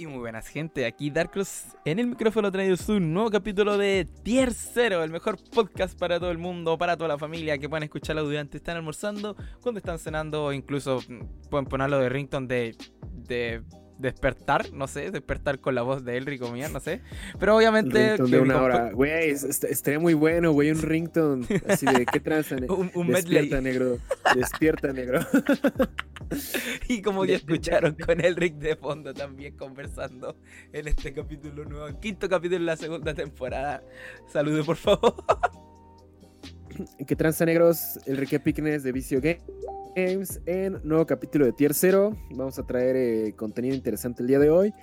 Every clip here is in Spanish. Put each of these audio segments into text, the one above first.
Y muy buenas gente, aquí Darkross en el micrófono traído un nuevo capítulo de Tier 0, el mejor podcast para todo el mundo, para toda la familia, que puedan escuchar durante están almorzando, cuando están cenando o incluso mm, pueden ponerlo de rington de, de despertar, no sé, despertar con la voz de Elric o mía, no sé. Pero obviamente. Un de una hora. Güey, estaría muy bueno, güey, un ringtone. Así de, ¿qué tranza? un, un Despierta, negro. Despierta, negro. y como ya escucharon con Elric de fondo también conversando en este capítulo nuevo, quinto capítulo de la segunda temporada. Saludos, por favor. ¿Qué tranza, negros? Enrique Picnes de Vicio Game Games en nuevo capítulo de Tier 0. Vamos a traer eh, contenido interesante el día de hoy.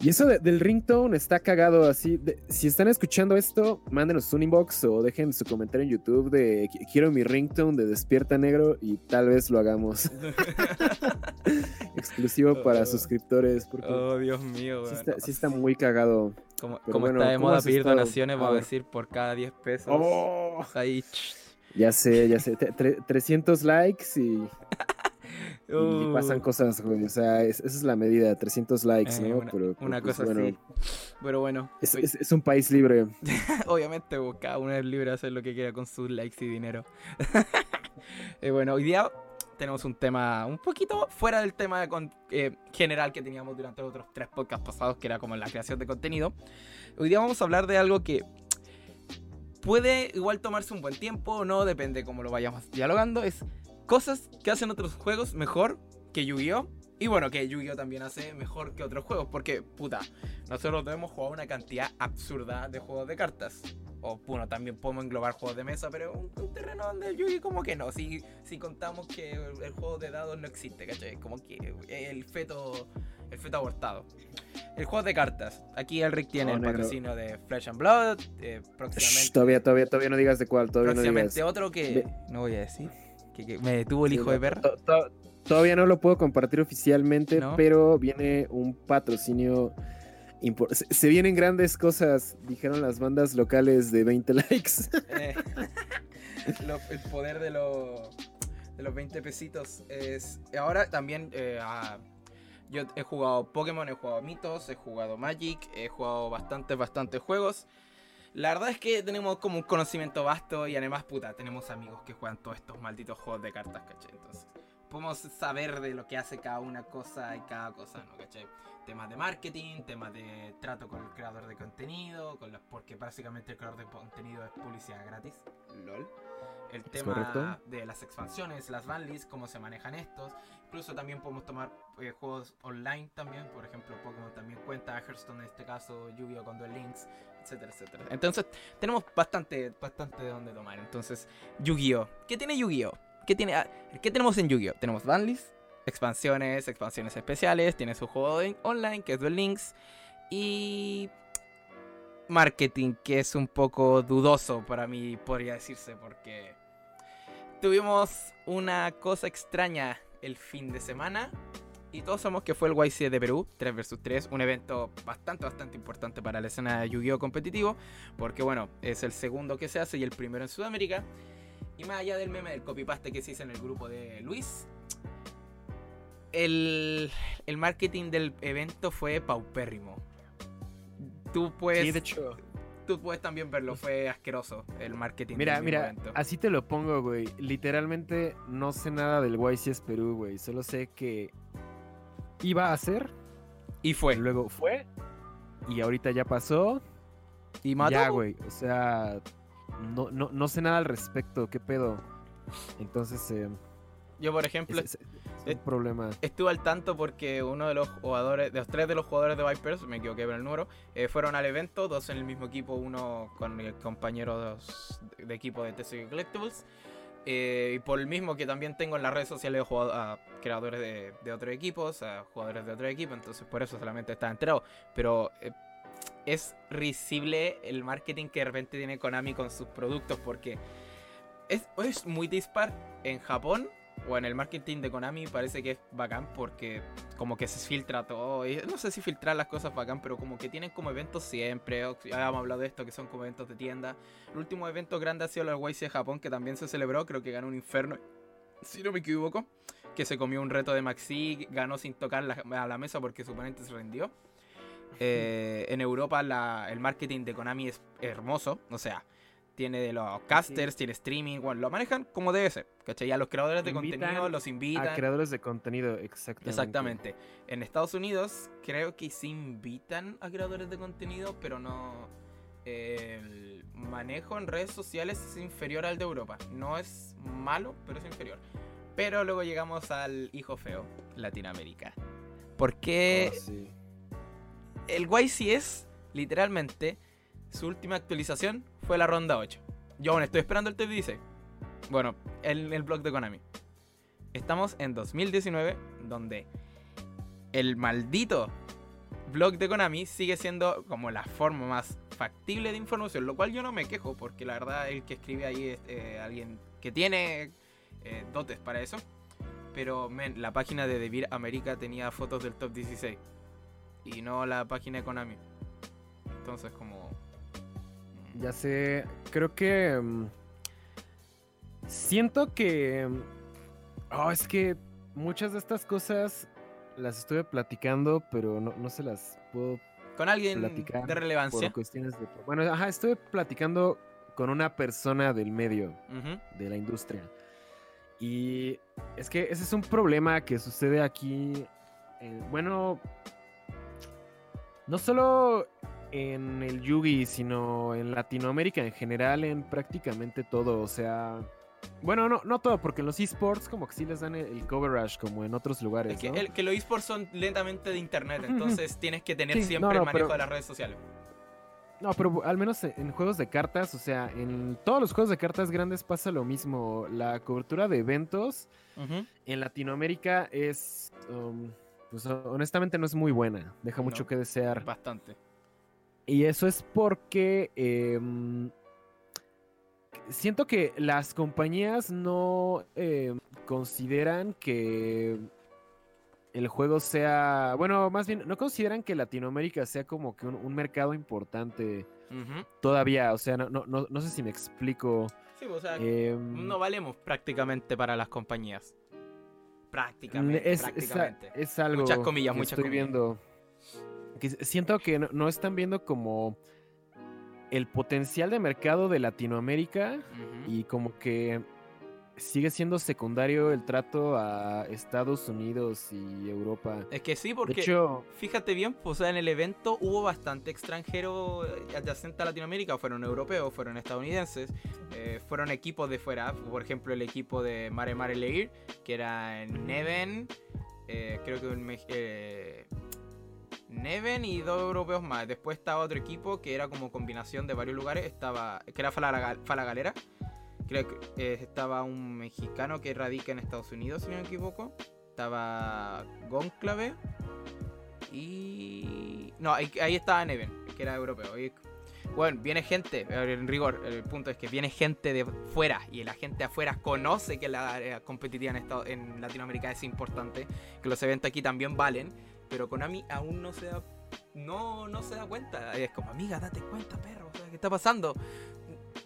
Y eso del ringtone está cagado así. si están escuchando esto, mándenos un inbox o dejen su comentario en YouTube de quiero mi ringtone de Despierta Negro y tal vez lo hagamos. Exclusivo para oh. suscriptores. oh, Dios mío. Sí está, muy cagado. Como, está de moda pedir donaciones, vamos a decir por cada 10 pesos. Oh. Ahí. Ya sé, ya sé. 300 likes y, y pasan cosas, güey. O sea, esa es la medida, 300 likes, eh, ¿no? Una, Pero, una pues, cosa así. Pero bueno. Es, es, un país libre. Obviamente, cada uno es libre de hacer lo que quiera con sus likes y dinero. eh, bueno, hoy día tenemos un tema un poquito fuera del tema eh, general que teníamos durante los otros tres podcasts pasados, que era como la creación de contenido. Hoy día vamos a hablar de algo que puede igual tomarse un buen tiempo o no, depende cómo lo vayamos dialogando. Es cosas que hacen otros juegos mejor que Yu-Gi-Oh! Y bueno, que Yu-Gi-Oh! también hace mejor que otros juegos, porque, puta, nosotros debemos jugar una cantidad absurda de juegos de cartas. O bueno, también podemos englobar juegos de mesa, pero un, un terreno donde Yu-Gi como que no. Si, si contamos que el, juego de dados no existe, ¿cachai? Como que el feto, el feto abortado. El juego de cartas. Aquí el Rick tiene el patrocinio de Flesh and Blood. Eh, próximamente. todavía, todavía, todavía no digas de cuál. Todavía próximamente otro que no voy a decir. Que, me detuvo el hijo de perra. Todavía no lo puedo compartir oficialmente, pero viene un patrocinio se, vienen grandes cosas, dijeron las bandas locales de 20 likes. Eh, el poder de, de los 20 pesitos es... Ahora también... Eh, yo he jugado Pokémon, he jugado Mitos, he jugado Magic, he jugado bastantes, bastantes juegos. La verdad es que tenemos como un conocimiento vasto y además, puta, tenemos amigos que juegan todos estos malditos juegos de cartas, ¿cachai? Entonces, podemos saber de lo que hace cada una cosa y cada cosa, ¿no? ¿cachai? Temas de marketing, temas de trato con el creador de contenido, con los, porque básicamente el creador de contenido es publicidad gratis, lol. El tema de las expansiones, las banlists, cómo se manejan estos. Incluso también podemos tomar eh, juegos online también, por ejemplo Pokémon también cuenta, Hearthstone en este caso, Yu-Gi-Oh! con Duel Links, etcétera, etcétera. Entonces tenemos bastante, bastante de dónde tomar. Entonces, Yu-Gi-Oh! ¿Qué tiene Yu-Gi-Oh? ¿Qué, tiene, ah, ¿Qué tenemos en Yu-Gi-Oh? Tenemos banlists, expansiones, expansiones especiales, tiene su juego online que es Duel Links y marketing que es un poco dudoso para mí, podría decirse, porque tuvimos una cosa extraña el fin de semana y todos sabemos que fue el YC de Perú, 3 vs 3, un evento bastante, bastante importante para la escena de Yu-Gi-Oh! competitivo, porque bueno, es el segundo que se hace y el primero en Sudamérica. Y más allá del meme del copypaste que se hizo en el grupo de Luis, el, el marketing del evento fue paupérrimo. Tú puedes. de hecho. Tú puedes también verlo, fue asqueroso el marketing. Mira, mira, así te lo pongo, güey. Literalmente no sé nada del YCS Perú, güey. Solo sé que iba a ser. Y fue. Luego fue. Y ahorita ya pasó. Y mató. Ya, güey. O sea, no, no, no sé nada al respecto, qué pedo. Entonces, eh, yo por ejemplo, es, un problema. estuve al tanto porque uno de los jugadores, de los tres de los jugadores de Vipers, me equivoqué con el número, eh, fueron al evento, dos en el mismo equipo, uno con el compañero de, equipo de TCG Collectibles. Eh, y por el mismo que también tengo en las redes sociales a creadores de, de otros equipos, a jugadores de otro equipo, entonces por eso solamente estaba enterado. Pero es risible el marketing que de repente tiene Konami con sus productos porque es, es muy dispar. En Japón o en el marketing de Konami parece que es bacán porque como que se filtra todo. Y no sé si filtrar las cosas bacán, pero como que tienen como eventos siempre. Ya hemos hablado de esto, que son como eventos de tienda. El último evento grande ha sido el YC de Japón, que también se celebró. Creo que ganó un inferno, si no me equivoco. Que se comió un reto de Maxi, ganó sin tocar a la mesa porque su oponente se rindió. Eh, en Europa la- el marketing de Konami es hermoso, o sea, tiene de los casters, tiene streaming, bueno, lo manejan como debe ser, ¿cachai? A los creadores de Invitan contenido los A invitan. creadores de contenido, exactamente. Exactamente. En Estados Unidos creo que sí invitan a creadores de contenido, pero no... el manejo en redes sociales es inferior al de Europa. No es malo, pero es inferior. Pero luego llegamos al hijo feo, Latinoamérica. Porque Oh, sí. el YCS, literalmente, su última actualización fue la ronda 8. Yo aún estoy esperando el top 16. Bueno, el, blog de Konami. Estamos en 2019, donde el maldito blog de Konami sigue siendo como la forma más factible de información, lo cual yo no me quejo, porque la verdad el que escribe ahí es eh, alguien que tiene eh, dotes para eso. Pero men, la página de Devir América tenía fotos del top 16 y no la página de Konami. Entonces como... Ya sé, creo que... mm, siento que... mm, Oh, es que muchas de estas cosas las estuve platicando, pero no, no se las puedo Con alguien platicar de relevancia. por cuestiones de... Bueno, ajá, estuve platicando con una persona del medio. De la industria. Y es que ese es un problema que sucede aquí. eh, bueno, no solo en el Yugi, sino en Latinoamérica en general, en prácticamente todo. O sea, bueno, no, no todo, porque en los esports como que sí les dan el, el coverage como en otros lugares. Es que, ¿no? el- que los esports son lentamente de internet, entonces tienes que tener Sí, siempre no, no, el manejo pero- de las redes sociales. No, pero al menos en- en juegos de cartas, o sea, en todos los juegos de cartas grandes pasa lo mismo. La cobertura de eventos en Latinoamérica es, um, pues honestamente no es muy buena, deja mucho que desear. Bastante. Y eso es porque em, siento que las compañías no em, consideran que el juego sea, bueno, más bien, no consideran que Latinoamérica sea como que un, un mercado importante todavía, o sea, no, no, no, no sé si me explico. Sí, o sea, em, no valemos prácticamente para las compañías. Prácticamente, es, prácticamente. es algo Muchas comillas, que muchas estoy comillas. viendo. Que siento que no, no están viendo como el potencial de mercado de Latinoamérica y como que sigue siendo secundario el trato a Estados Unidos y Europa. Es que sí, De porque hecho, fíjate bien, pues, o sea, en el evento hubo bastante extranjero eh, adyacente a Latinoamérica, fueron europeos, fueron estadounidenses, eh, fueron equipos de fuera, por ejemplo el equipo de Mare Mare Leir, que era Neven, eh, creo que un eh, Neven y dos europeos más. Después estaba otro equipo que era como combinación de varios lugares, estaba que era Fala, Fala. Creo que eh, estaba un mexicano que radica en Estados Unidos, si no me equivoco. Estaba Gonclave. Y. No, ahí, estaba Neven, que era europeo. Bueno, viene gente, ver, en rigor, el punto es que viene gente de fuera y la gente afuera conoce que la área competitiva en Latinoamérica es importante, que los eventos aquí también valen, pero Konami aún no se da, no, no se da cuenta. Es como, amiga, date cuenta, perro, ¿qué está pasando?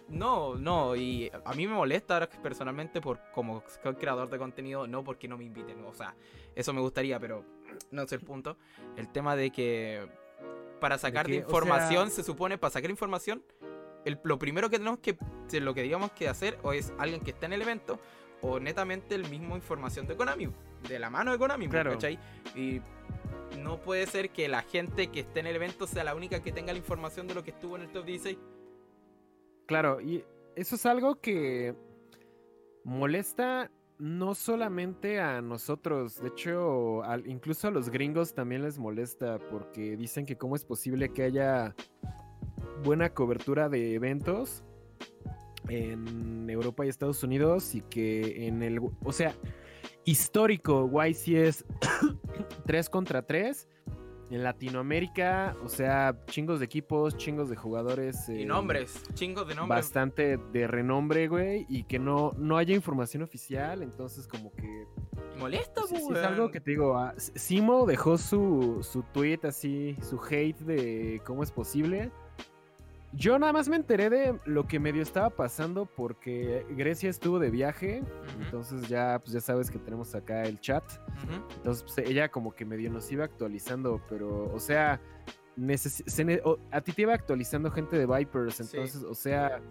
No, no, y a mí me molesta ahora personalmente por como creador de contenido, no porque no me inviten, o sea, eso me gustaría, pero no es el punto. El tema de que para sacar de, que, información, sea- se supone, para sacar información, el- lo primero que tenemos que, lo que digamos que hacer, o es alguien que está en el evento, o netamente el mismo información de Konami, de la mano de Konami, Claro. ¿cachai? Y no puede ser que la gente que esté en el evento sea la única que tenga la información de lo que estuvo en el top 16. claro, y eso es algo que molesta no solamente a nosotros, de hecho, incluso a los gringos también les molesta porque dicen que cómo es posible que haya buena cobertura de eventos en Europa y Estados Unidos y que en el, o sea, histórico YCS 3 contra 3 en Latinoamérica, o sea, chingos de equipos, chingos de jugadores. Y eh, nombres, chingos de nombres. bastante de renombre, güey, y que no, no haya información oficial, entonces como que... Molesta, Sí, sí, pues, es algo que te digo, ah, Simo dejó su, su tweet así, su hate de cómo es posible. Yo nada más me enteré de lo que medio estaba pasando porque Grecia estuvo de viaje, entonces ya, pues ya sabes que tenemos acá el chat. Entonces, pues, ella como que medio nos iba actualizando, pero, o sea, a ti te iba actualizando gente de Vipers, entonces, o sea,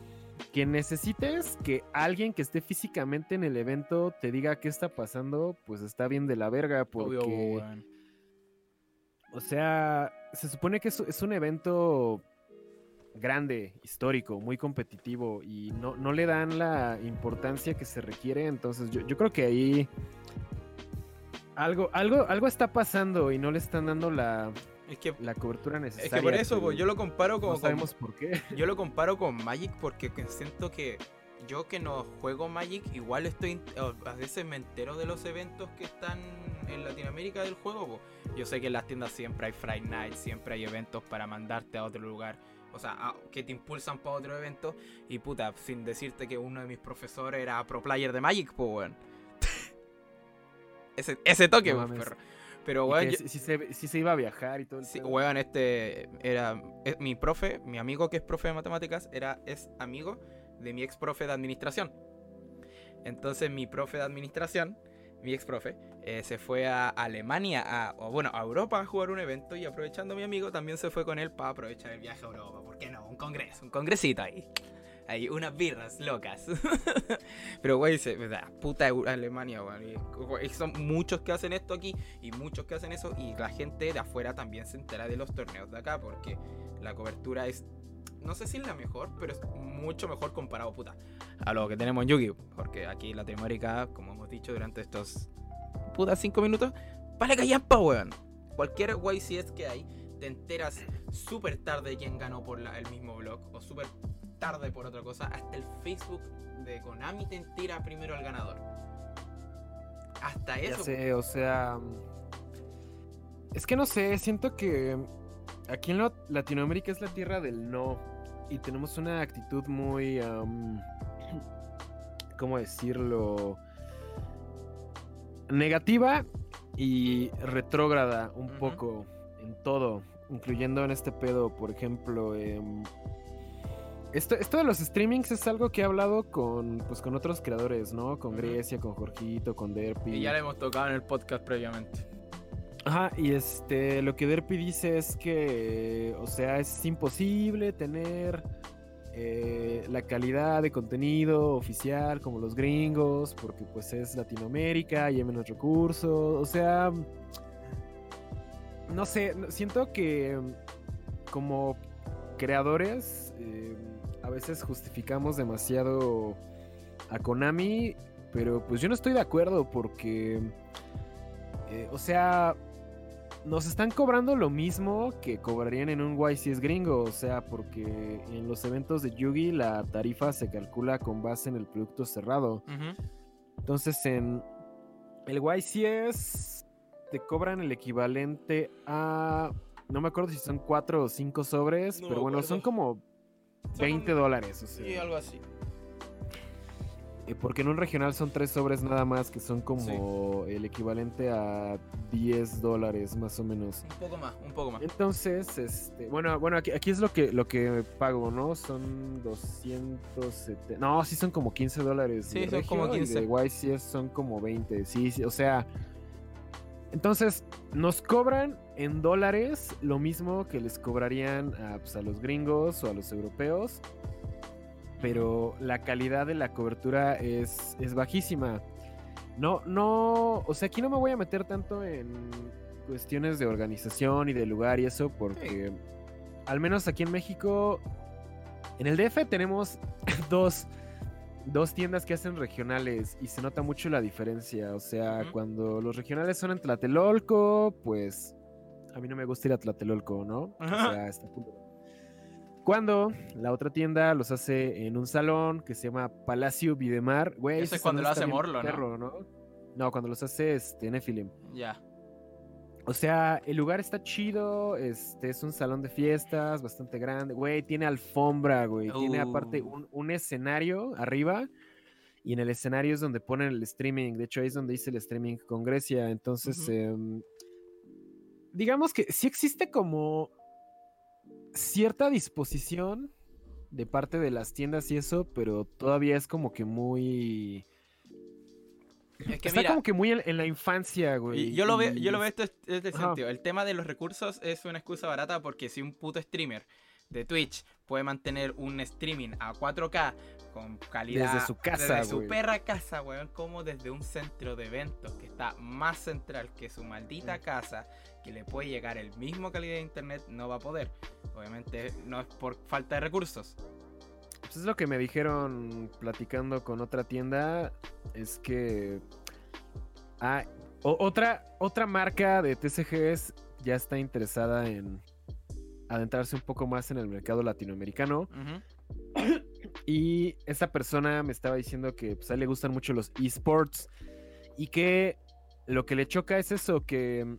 que necesites que alguien que esté físicamente en el evento te diga qué está pasando, pues está bien de la verga, porque... O sea, se supone que es, un evento grande, histórico, muy competitivo y no, no, le dan la importancia que se requiere, entonces yo, yo creo que ahí algo, algo, algo está pasando y no le están dando la, es que, la cobertura necesaria. Es que por eso, yo lo comparo con. No sabemos por qué. Yo lo comparo con Magic porque siento que yo que no juego Magic, igual estoy. A veces me entero de los eventos que están en Latinoamérica del juego. Yo sé que en las tiendas siempre hay Friday Night, siempre hay eventos para mandarte a otro lugar. O sea, que te impulsan para otro evento. Y puta, sin decirte que uno de mis profesores era pro player de Magic, pues, weón. ese, ese toque, no, perro. Pero, weón. Si, se, iba a viajar y todo. El sí, weón, este. Era. mi profe, mi amigo que es profe de matemáticas, era, es amigo de mi ex profe de administración. Entonces, mi profe de administración, mi ex profe, eh, se fue a Alemania, a, o bueno, a Europa a jugar un evento. Y aprovechando mi amigo, también se fue con él para aprovechar el viaje a Europa. ¿Por qué no? Un congreso, un congresito ahí. Hay unas birras locas. Pero, güey, se, puta Alemania, güey. Son muchos que hacen esto aquí y muchos que hacen eso. Y la gente de afuera también se entera de los torneos de acá porque la cobertura es. No sé si es la mejor, pero es mucho mejor comparado, puta, a lo que tenemos en Yugi. Porque aquí en Latinoamérica, como hemos dicho durante estos puta cinco minutos, vale callampa, weón. Cualquier guay si es que hay, te enteras súper tarde quién ganó por el mismo blog o súper tarde por otra cosa, hasta el Facebook de Konami te tira primero al ganador. Hasta eso. Ya sé, o sea. Es que no sé, siento que aquí en Latinoamérica es la tierra del no. Y tenemos una actitud muy. ¿Cómo decirlo? Negativa y retrógrada un poco en todo, incluyendo en este pedo, por ejemplo, eh, esto, de los streamings es algo que he hablado con, pues, con otros creadores, ¿no? Con Grecia, con Jorgito, con Derpy. Y ya le hemos tocado en el podcast previamente. Ajá, y este, lo que Derpy dice es que, o sea, es imposible tener eh, la calidad de contenido oficial como los gringos, porque pues es Latinoamérica y hay menos recursos, o sea, no sé, siento que como creadores... Eh, a veces justificamos demasiado a Konami, pero pues yo no estoy de acuerdo porque, eh, o sea, nos están cobrando lo mismo que cobrarían en un YCS gringo, o sea, porque en los eventos de Yugi la tarifa se calcula con base en el producto cerrado. Entonces en el YCS te cobran el equivalente a... No me acuerdo si son cuatro o cinco sobres, pero bueno, son como 20 dólares. O Sí, algo así. Eh, porque en un regional son tres sobres nada más, que son como el equivalente a 10 dólares más o menos. Un poco más, un poco más. Entonces, este, bueno, bueno, aquí, aquí es lo que, lo que pago, ¿no? Son 270. No, sí son como 15 dólares. Sí, son como 15. Y de YCS son como 20. Sí, sí, o sea. Entonces, nos cobran en dólares lo mismo que les cobrarían a, pues, a, los gringos o a los europeos, pero la calidad de la cobertura es, es bajísima. No, no, o sea, aquí no me voy a meter tanto en cuestiones de organización y de lugar y eso, porque al menos aquí en México, en el DF tenemos dos, dos tiendas que hacen regionales y se nota mucho la diferencia. O sea, cuando los regionales son en Tlatelolco, pues a mí no me gusta ir a Tlatelolco, ¿no? O sea, está punto. Cuando la otra tienda los hace en un salón que se llama Palacio Videmar, güey. Ese es cuando lo hace Morlo, ¿no? ¿no? cuando los hace este, Nephilim. Ya. O sea, el lugar está chido, este es un salón de fiestas bastante grande, güey, tiene alfombra, güey, tiene aparte uh. un, escenario arriba y en el escenario es donde ponen el streaming, de hecho ahí es donde hice el streaming con Grecia, entonces digamos que sí existe como cierta disposición de parte de las tiendas y eso, pero todavía es como que muy... Es que Está mira, como que muy en, en la infancia, güey. y yo lo veo, yo lo veo es- esto es, es de Ajá. sentido. El tema de los recursos es una excusa barata porque si un puto streamer de Twitch puede mantener un streaming a 4K con calidad Desde su casa, desde su perra casa, weón, como desde un centro de eventos que está más central que su maldita Mm. casa, que le puede llegar el mismo calidad de internet, no va a poder. Obviamente no es por falta de recursos. Pues es lo que me dijeron platicando con otra tienda. Es que. Ah, o- otra, otra marca de TCGs ya está interesada en adentrarse un poco más en el mercado latinoamericano. Y esta persona me estaba diciendo que pues, a él le gustan mucho los esports. Y que lo que le choca es eso, que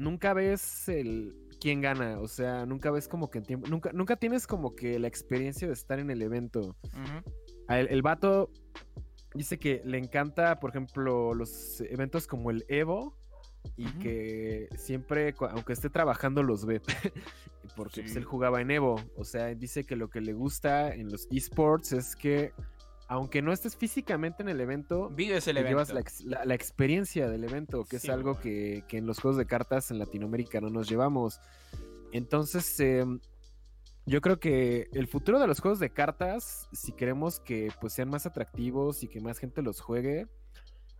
nunca ves el quién gana. O sea, nunca ves como que en tiempo. Nunca, nunca tienes como que la experiencia de estar en el evento. Él- el vato dice que le encanta, por ejemplo, los eventos como el Evo. Y que siempre, aunque esté trabajando, los ve. Porque pues, él jugaba en Evo. O sea, dice que lo que le gusta en los esports es que, aunque no estés físicamente en el evento, Vives el evento. llevas la, ex- la- la experiencia del evento, que Sí, es algo que en los juegos de cartas en Latinoamérica no nos llevamos. Entonces, em, yo creo que el futuro de los juegos de cartas, si queremos que pues, sean más atractivos y que más gente los juegue,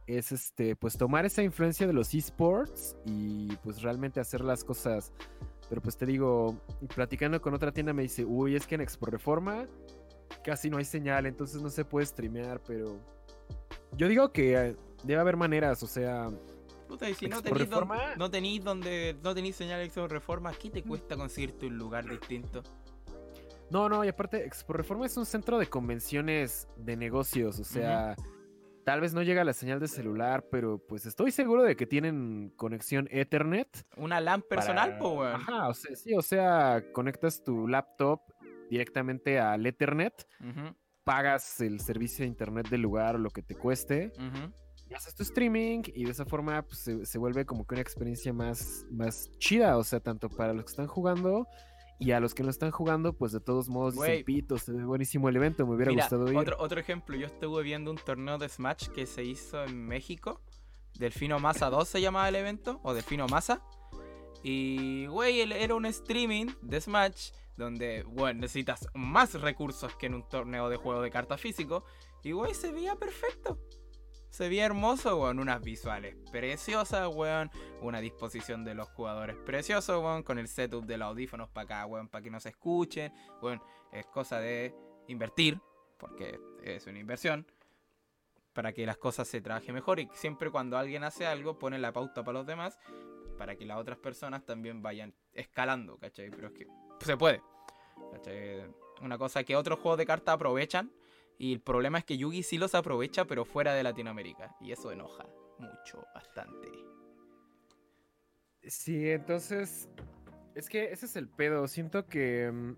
es este, pues tomar esa influencia de los esports y pues realmente hacer las cosas. Pero pues te digo, platicando con otra tienda me dice, uy, es que en Expo Reforma casi no hay señal, entonces no se puede streamear, pero yo digo que eh, debe haber maneras, o sea, Puta, y si no tenéis, don- no donde no tenéis señal de Expo Reforma, ¿qué te cuesta conseguirte un lugar distinto? no, no, y aparte Expo Reforma es un centro de convenciones de negocios, o sea, tal vez no llega la señal de celular, pero pues estoy seguro de que tienen conexión Ethernet. Una LAN personal, para- po, weón. Ajá, o sea, sí, o sea, conectas tu laptop directamente al Ethernet, pagas el servicio de internet del lugar o lo que te cueste, y haces tu streaming y de esa forma pues, se, se vuelve como que una experiencia más, más chida, o sea, tanto para los que están jugando y a los que no están jugando, pues de todos modos dicen pito, se ve buenísimo el evento, me hubiera Mira, gustado ir. otro, otro ejemplo, yo estuve viendo un torneo de Smash que se hizo en México. Delfino Masa 2 se llamaba el evento, o Delfino Masa. Y, güey, era un streaming de Smash donde, bueno, necesitas más recursos que en un torneo de juego de cartas físico. Y, güey, se veía perfecto. Se veía hermoso, weón. Unas visuales preciosas, weón. Una disposición de los jugadores precioso, weón. Con el setup de los audífonos para acá, weón. Para que no se escuchen. Weón, es cosa de invertir. Porque es una inversión. Para que las cosas se trabajen mejor. Y siempre cuando alguien hace algo, pone la pauta para los demás. Para que las otras personas también vayan escalando, ¿cachai? Pero es que se puede. ¿cachai? Una cosa que otros juegos de cartas aprovechan. Y el problema es que Yugi sí los aprovecha, pero fuera de Latinoamérica. Y eso enoja mucho, bastante. Sí, entonces, es que ese es el pedo, siento que... mm,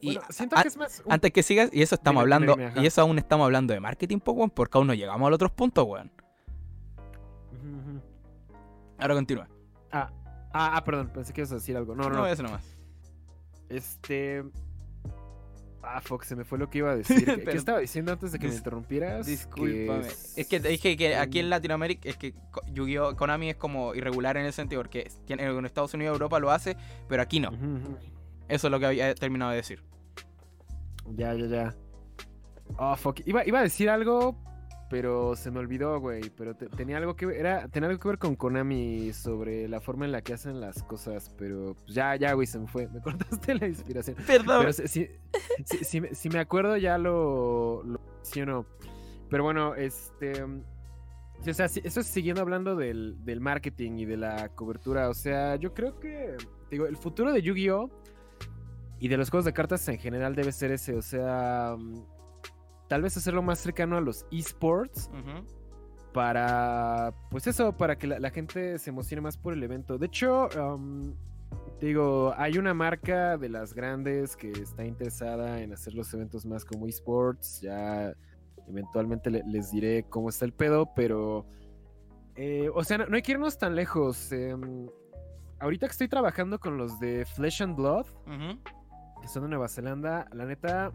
Y bueno, siento a- que es más... antes que sigas, y eso estamos hablando, y eso aún estamos hablando de marketing, po, weón, porque aún no llegamos a los otros puntos, weón. Ahora continúa. Ah, ah, ah, perdón, pensé que ibas a decir algo. No, no, No, no. eso nomás. Este. Ah, fuck, se me fue lo que iba a decir. ¿Qué, estaba diciendo antes de que me interrumpieras? Discúlpame. Que Es que te dije que aquí en. Latinoamérica, es que Yu-Gi-Oh! Konami es como irregular en ese sentido, porque en Estados Unidos y Europa lo hace, pero aquí no. Eso es lo que había terminado de decir. Ya, ya, ya. Oh, fuck. Iba, iba a decir algo, pero se me olvidó, güey. Pero te- tenía algo que ver, era, tenía algo que ver con Konami sobre la forma en la que hacen las cosas. Pero pues, ya, ya, güey, se me fue. Me cortaste la inspiración. Perdón. Pero si, si- si- si me- acuerdo ya lo, lo menciono. Pero bueno, este... O sea, eso es siguiendo hablando del, del marketing y de la cobertura. O sea, yo creo que... Digo, el futuro de Yu-Gi-Oh! Y de los juegos de cartas en general debe ser ese. O sea... Tal vez hacerlo más cercano a los esports para, pues eso, para que la, la gente se emocione más por el evento. De hecho, um, digo, hay una marca de las grandes que está interesada en hacer los eventos más como esports. Ya eventualmente le- les diré cómo está el pedo, pero, eh, o sea, no, no hay que irnos tan lejos. em, ahorita que estoy trabajando con los de Flesh and Blood, que son de Nueva Zelanda, la neta,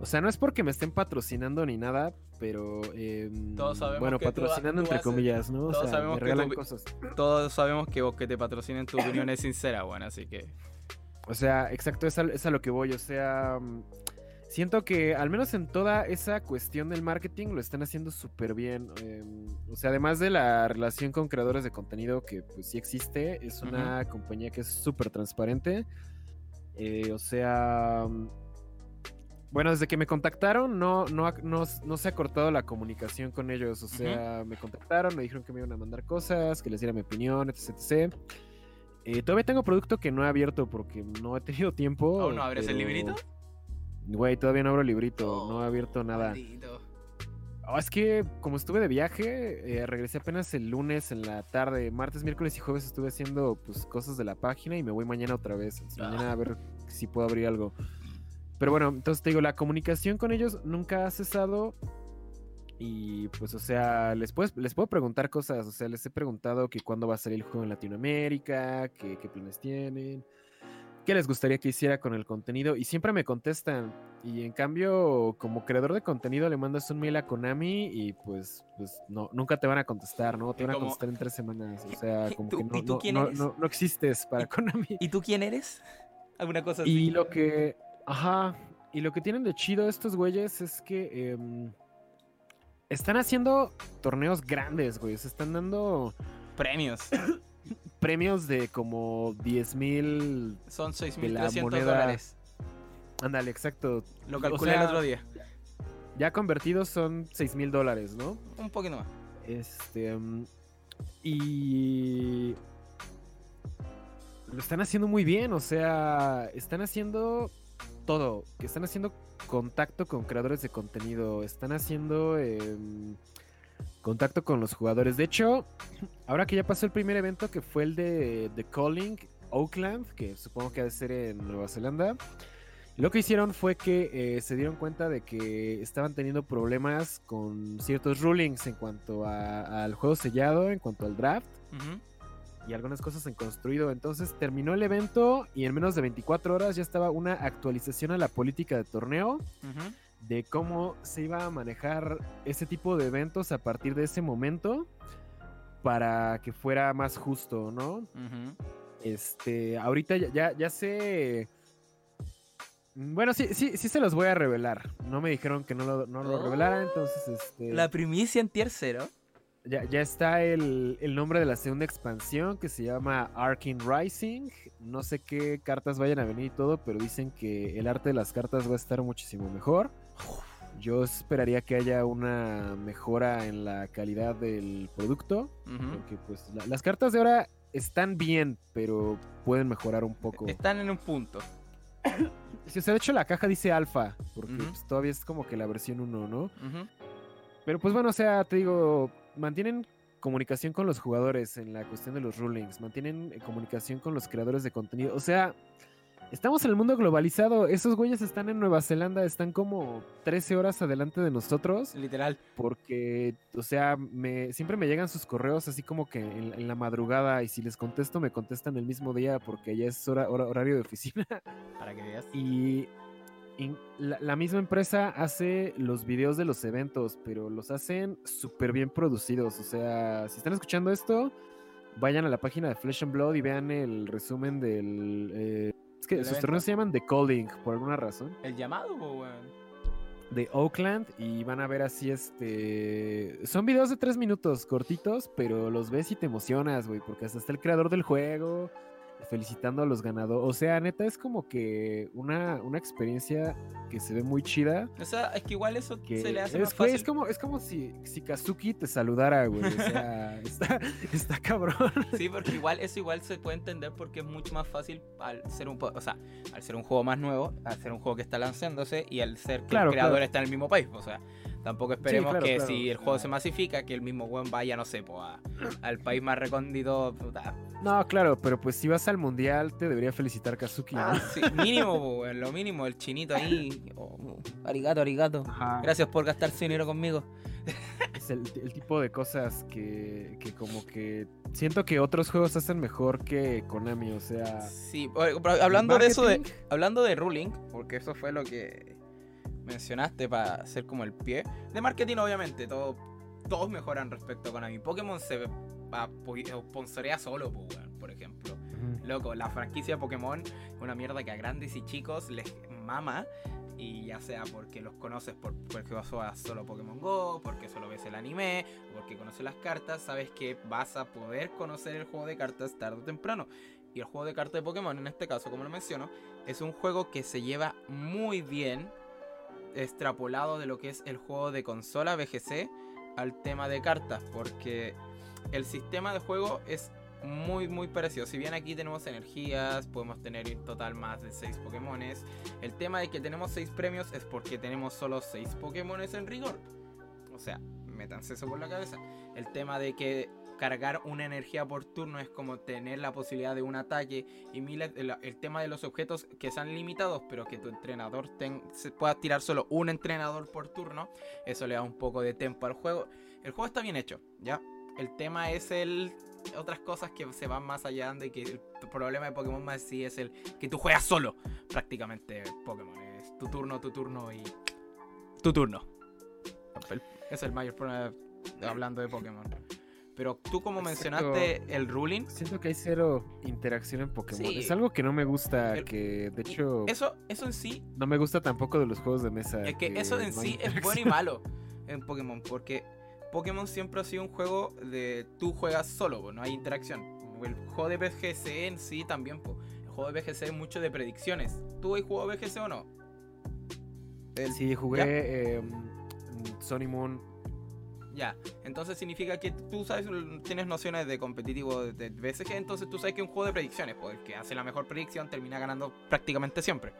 O sea, no es porque me estén patrocinando ni nada, pero. em, Todos sabemos bueno, que patrocinando tú entre haces- comillas, ¿no? O todos sea, sabemos me que regalan tú- cosas. Todos sabemos que vos que te patrocinen tu opinión es sincera, bueno, así que. O sea, exacto, es a, es a lo que voy. O sea, mm, siento que al menos en toda esa cuestión del marketing lo están haciendo súper bien. em, o sea, además de la relación con creadores de contenido que pues sí existe, es una compañía que es súper transparente. Eh, o sea, mm, bueno, desde que me contactaron no, no, no, no se ha cortado la comunicación con ellos. O sea, me contactaron, me dijeron que me iban a mandar cosas, que les diera mi opinión, etc. etc. Eh, todavía tengo producto que no he abierto porque no he tenido tiempo. ¿Aún no abres el librito? Güey, todavía no abro el librito, Oh, no he abierto nada. Maldito. Oh, es que como estuve de viaje, eh, regresé apenas el lunes en la tarde, martes, miércoles y jueves estuve haciendo pues cosas de la página y me voy mañana otra vez. Ah. Mañana a ver si puedo abrir algo. Pero bueno, entonces te digo, la comunicación con ellos nunca ha cesado. Y pues, o sea, les, puedes, les puedo preguntar cosas. O sea, les he preguntado que cuándo va a salir el juego en Latinoamérica, que, qué planes tienen, qué les gustaría que hiciera con el contenido. Y siempre me contestan. Y en cambio, como creador de contenido, le mandas un mail a Konami y pues, pues no, nunca te van a contestar, ¿no? Te van a contestar en tres semanas. O sea, como ¿Tú- que no, y tú no- quién no- eres? no- no existes para Konami. ¿Y tú quién eres? ¿Alguna cosa así? Y lo que. Ajá. Y lo que tienen de chido estos güeyes es que. em, están haciendo torneos grandes, güey. Se están dando Premios. premios de como 10 mil. Son De la 6.300 moneda- dólares. Ándale, exacto. Lo O calculé sea, el otro día. Ya convertidos son 6 mil dólares, ¿no? Un poquito más. Este. mm, y. Lo están haciendo muy bien, o sea, están haciendo todo. Que están haciendo contacto con creadores de contenido, están haciendo em, contacto con los jugadores. De hecho, ahora que ya pasó el primer evento, que fue el de The Calling Oakland, que supongo que ha de ser en Nueva Zelanda. Lo que hicieron fue que eh, se dieron cuenta de que estaban teniendo problemas con ciertos rulings en cuanto al juego sellado, en cuanto al draft. Y algunas cosas en construido. Entonces terminó el evento y en menos de 24 horas ya estaba una actualización a la política de torneo de cómo se iba a manejar ese tipo de eventos a partir de ese momento para que fuera más justo, ¿no? Este, ahorita ya, ya, ya sé. Bueno, sí, sí, sí se los voy a revelar. No me dijeron que no lo, no lo Oh. revelara, entonces este. La primicia en tier 0. Ya, ya está el, el nombre de la segunda expansión que se llama Arkin Rising. No sé qué cartas vayan a venir y todo, pero dicen que el arte de las cartas va a estar muchísimo mejor. Yo esperaría que haya una mejora en la calidad del producto. Porque pues la- las cartas de ahora están bien, pero pueden mejorar un poco. Están en un punto. Sí, o sea, de hecho la caja dice alfa, porque pues, todavía es como que la versión 1, ¿no? Pero pues bueno, o sea, te digo, mantienen comunicación con los jugadores en la cuestión de los rulings, mantienen eh, comunicación con los creadores de contenido. O sea, estamos en el mundo globalizado. Esos güeyes están en Nueva Zelanda, están como 13 horas adelante de nosotros. Literal. Porque, o sea, me, siempre me llegan sus correos así como que en, en la madrugada y si les contesto, me contestan el mismo día porque ya es hora, hora- horario de oficina. Para que veas. Y, la, la misma empresa hace los videos de los eventos, pero los hacen súper bien producidos. O sea, si están escuchando esto, vayan a la página de Flesh and Blood y vean el resumen del... eh, es que ¿Del sus evento? torneos se llaman The Calling, por alguna razón El llamado, weón. de Oakland y van a ver así este son videos de tres minutos cortitos pero los ves y te emocionas güey porque hasta está el creador del juego felicitando a los ganadores o sea neta es como que una, una experiencia que se ve muy chida O sea, es que igual eso que se le hace es, más fácil. es como es como si, si Kazuki te saludara güey o sea está, está cabrón Sí, porque igual eso igual se puede entender porque es mucho más fácil al ser un o sea, al ser un juego más nuevo, al ser un juego que está lanzándose y al ser que Claro, el creador claro. está en el mismo país, o sea, tampoco esperemos claro, que claro. si el juego se masifica que el mismo weón vaya, no sé, po, a- al país más recóndito, puta. no claro pero pues si vas al mundial te debería felicitar Kazuki ¿no? Ah, sí, mínimo, po, lo mínimo, el chinito ahí, oh, oh, arigato, arigato. Ajá. Gracias por gastar su dinero conmigo. Es el, el tipo de cosas que, que como que siento que otros juegos hacen mejor que Konami, o sea... Sí, pero hablando de eso de hablando de ruling, porque eso fue lo que mencionaste para hacer como el pie de marketing, obviamente, todo, todos mejoran respecto a Konami. Pokémon se sponsorea solo, pues, por ejemplo. Loco, la franquicia Pokémon es una mierda que a grandes y chicos les mama. Y ya sea porque los conoces por, porque vas solo Pokémon Go, porque solo ves el anime, porque conoces las cartas, sabes que vas a poder conocer el juego de cartas tarde o temprano. Y el juego de cartas de Pokémon, en este caso, como lo menciono, es un juego que se lleva muy bien extrapolado de lo que es el juego de consola VGC al tema de cartas, porque el sistema de juego es muy muy parecido. Si bien aquí tenemos energías, podemos tener en total más de 6 Pokémones. El tema de que tenemos 6 premios es porque tenemos solo 6 Pokémones en rigor. O sea, métanse eso por la cabeza. El tema de que cargar una energía por turno es como tener la posibilidad de un ataque y el, tema de los objetos que sean limitados pero que tu entrenador se pueda tirar solo un entrenador por turno eso le da un poco de tempo al juego el juego está bien hecho ya el tema es el otras cosas que se van más allá de que el problema de Pokémon más sí es el que tú juegas solo prácticamente Pokémon. Es tu turno, tu turno y tu turno. Es el mayor problema hablando de Pokémon. Pero tú como mencionaste el ruling... Siento que hay cero interacción en Pokémon. Es algo que no me gusta, que de hecho... Eso, eso en sí... No me gusta tampoco de los juegos de mesa. Es que, eso en sí es bueno y malo en Pokémon, porque Pokémon siempre ha sido un juego de tú juegas solo, no hay interacción. El juego de BGC en sí también, el juego de BGC es mucho de predicciones. ¿Tú has jugado BGC o no? sí, jugué eh, Sony Moon. Ya, entonces significa que tú sabes, tienes nociones de competitivo de BGC, entonces tú sabes que es un juego de predicciones, pues el que hace la mejor predicción termina ganando prácticamente siempre.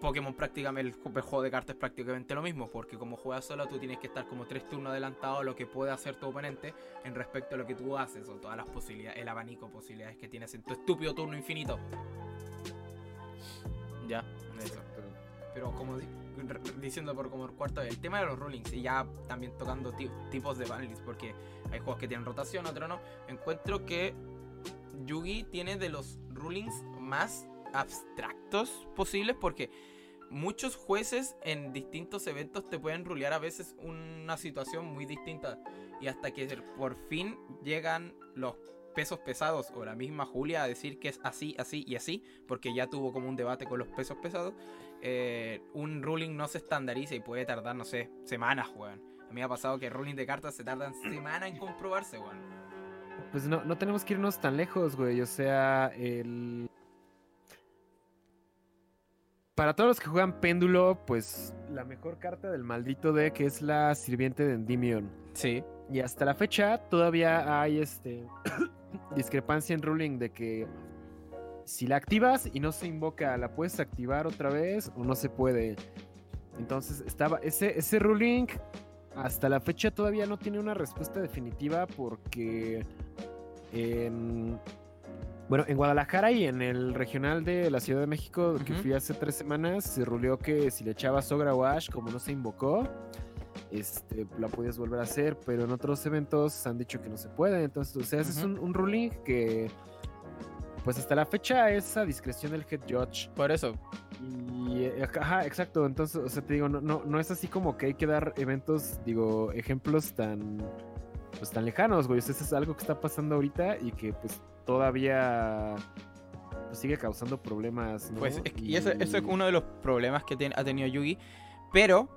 Pokémon prácticamente, el juego de cartas es prácticamente lo mismo, porque como juegas solo tú tienes que estar como tres turnos adelantado a lo que puede hacer tu oponente en respecto a lo que tú haces, o todas las posibilidades, el abanico de posibilidades que tienes en tu estúpido turno infinito. Ya, eso. Pero como diciendo por como el cuarto, el tema de los rulings y ya también tocando tipos de banlist, porque hay juegos que tienen rotación, otros no. Encuentro que Yugi tiene de los rulings más abstractos posibles porque muchos jueces en distintos eventos te pueden rulear a veces una situación muy distinta y hasta que por fin llegan los pesos pesados o la misma Julia a decir que es así, así y así, porque ya tuvo como un debate con los pesos pesados, eh, un ruling no se estandariza y puede tardar, no sé, semanas, weón. A mí me ha pasado que ruling de cartas se tardan semanas en comprobarse, weón. Pues no, no tenemos que irnos tan lejos, güey. O sea, el para todos los que juegan péndulo, pues la mejor carta del maldito deck es la sirviente de Endymion. Sí. Y hasta la fecha todavía hay este discrepancia en ruling de que si la activas y no se invoca, la puedes activar otra vez o no se puede. Entonces estaba ese ese ruling hasta la fecha todavía no tiene una respuesta definitiva porque en bueno, en Guadalajara y en el regional de la Ciudad de México, que fui hace tres semanas, se ruleó que si le echabas Sogra o Ash, como no se invocó, este, la podías volver a hacer, pero en otros eventos han dicho que no se puede. Entonces, o sea, ese es un, ruling que, pues hasta la fecha es a discreción del head judge. Por eso. Y, eh, ajá, exacto. Entonces, o sea, te digo, no, no, no es así como que hay que dar eventos, digo, ejemplos tan, pues tan lejanos, güey. O sea, eso es algo que está pasando ahorita y que, pues, todavía pues, sigue causando problemas. Pues, y eso, es uno de los problemas que ha tenido Yugi. Pero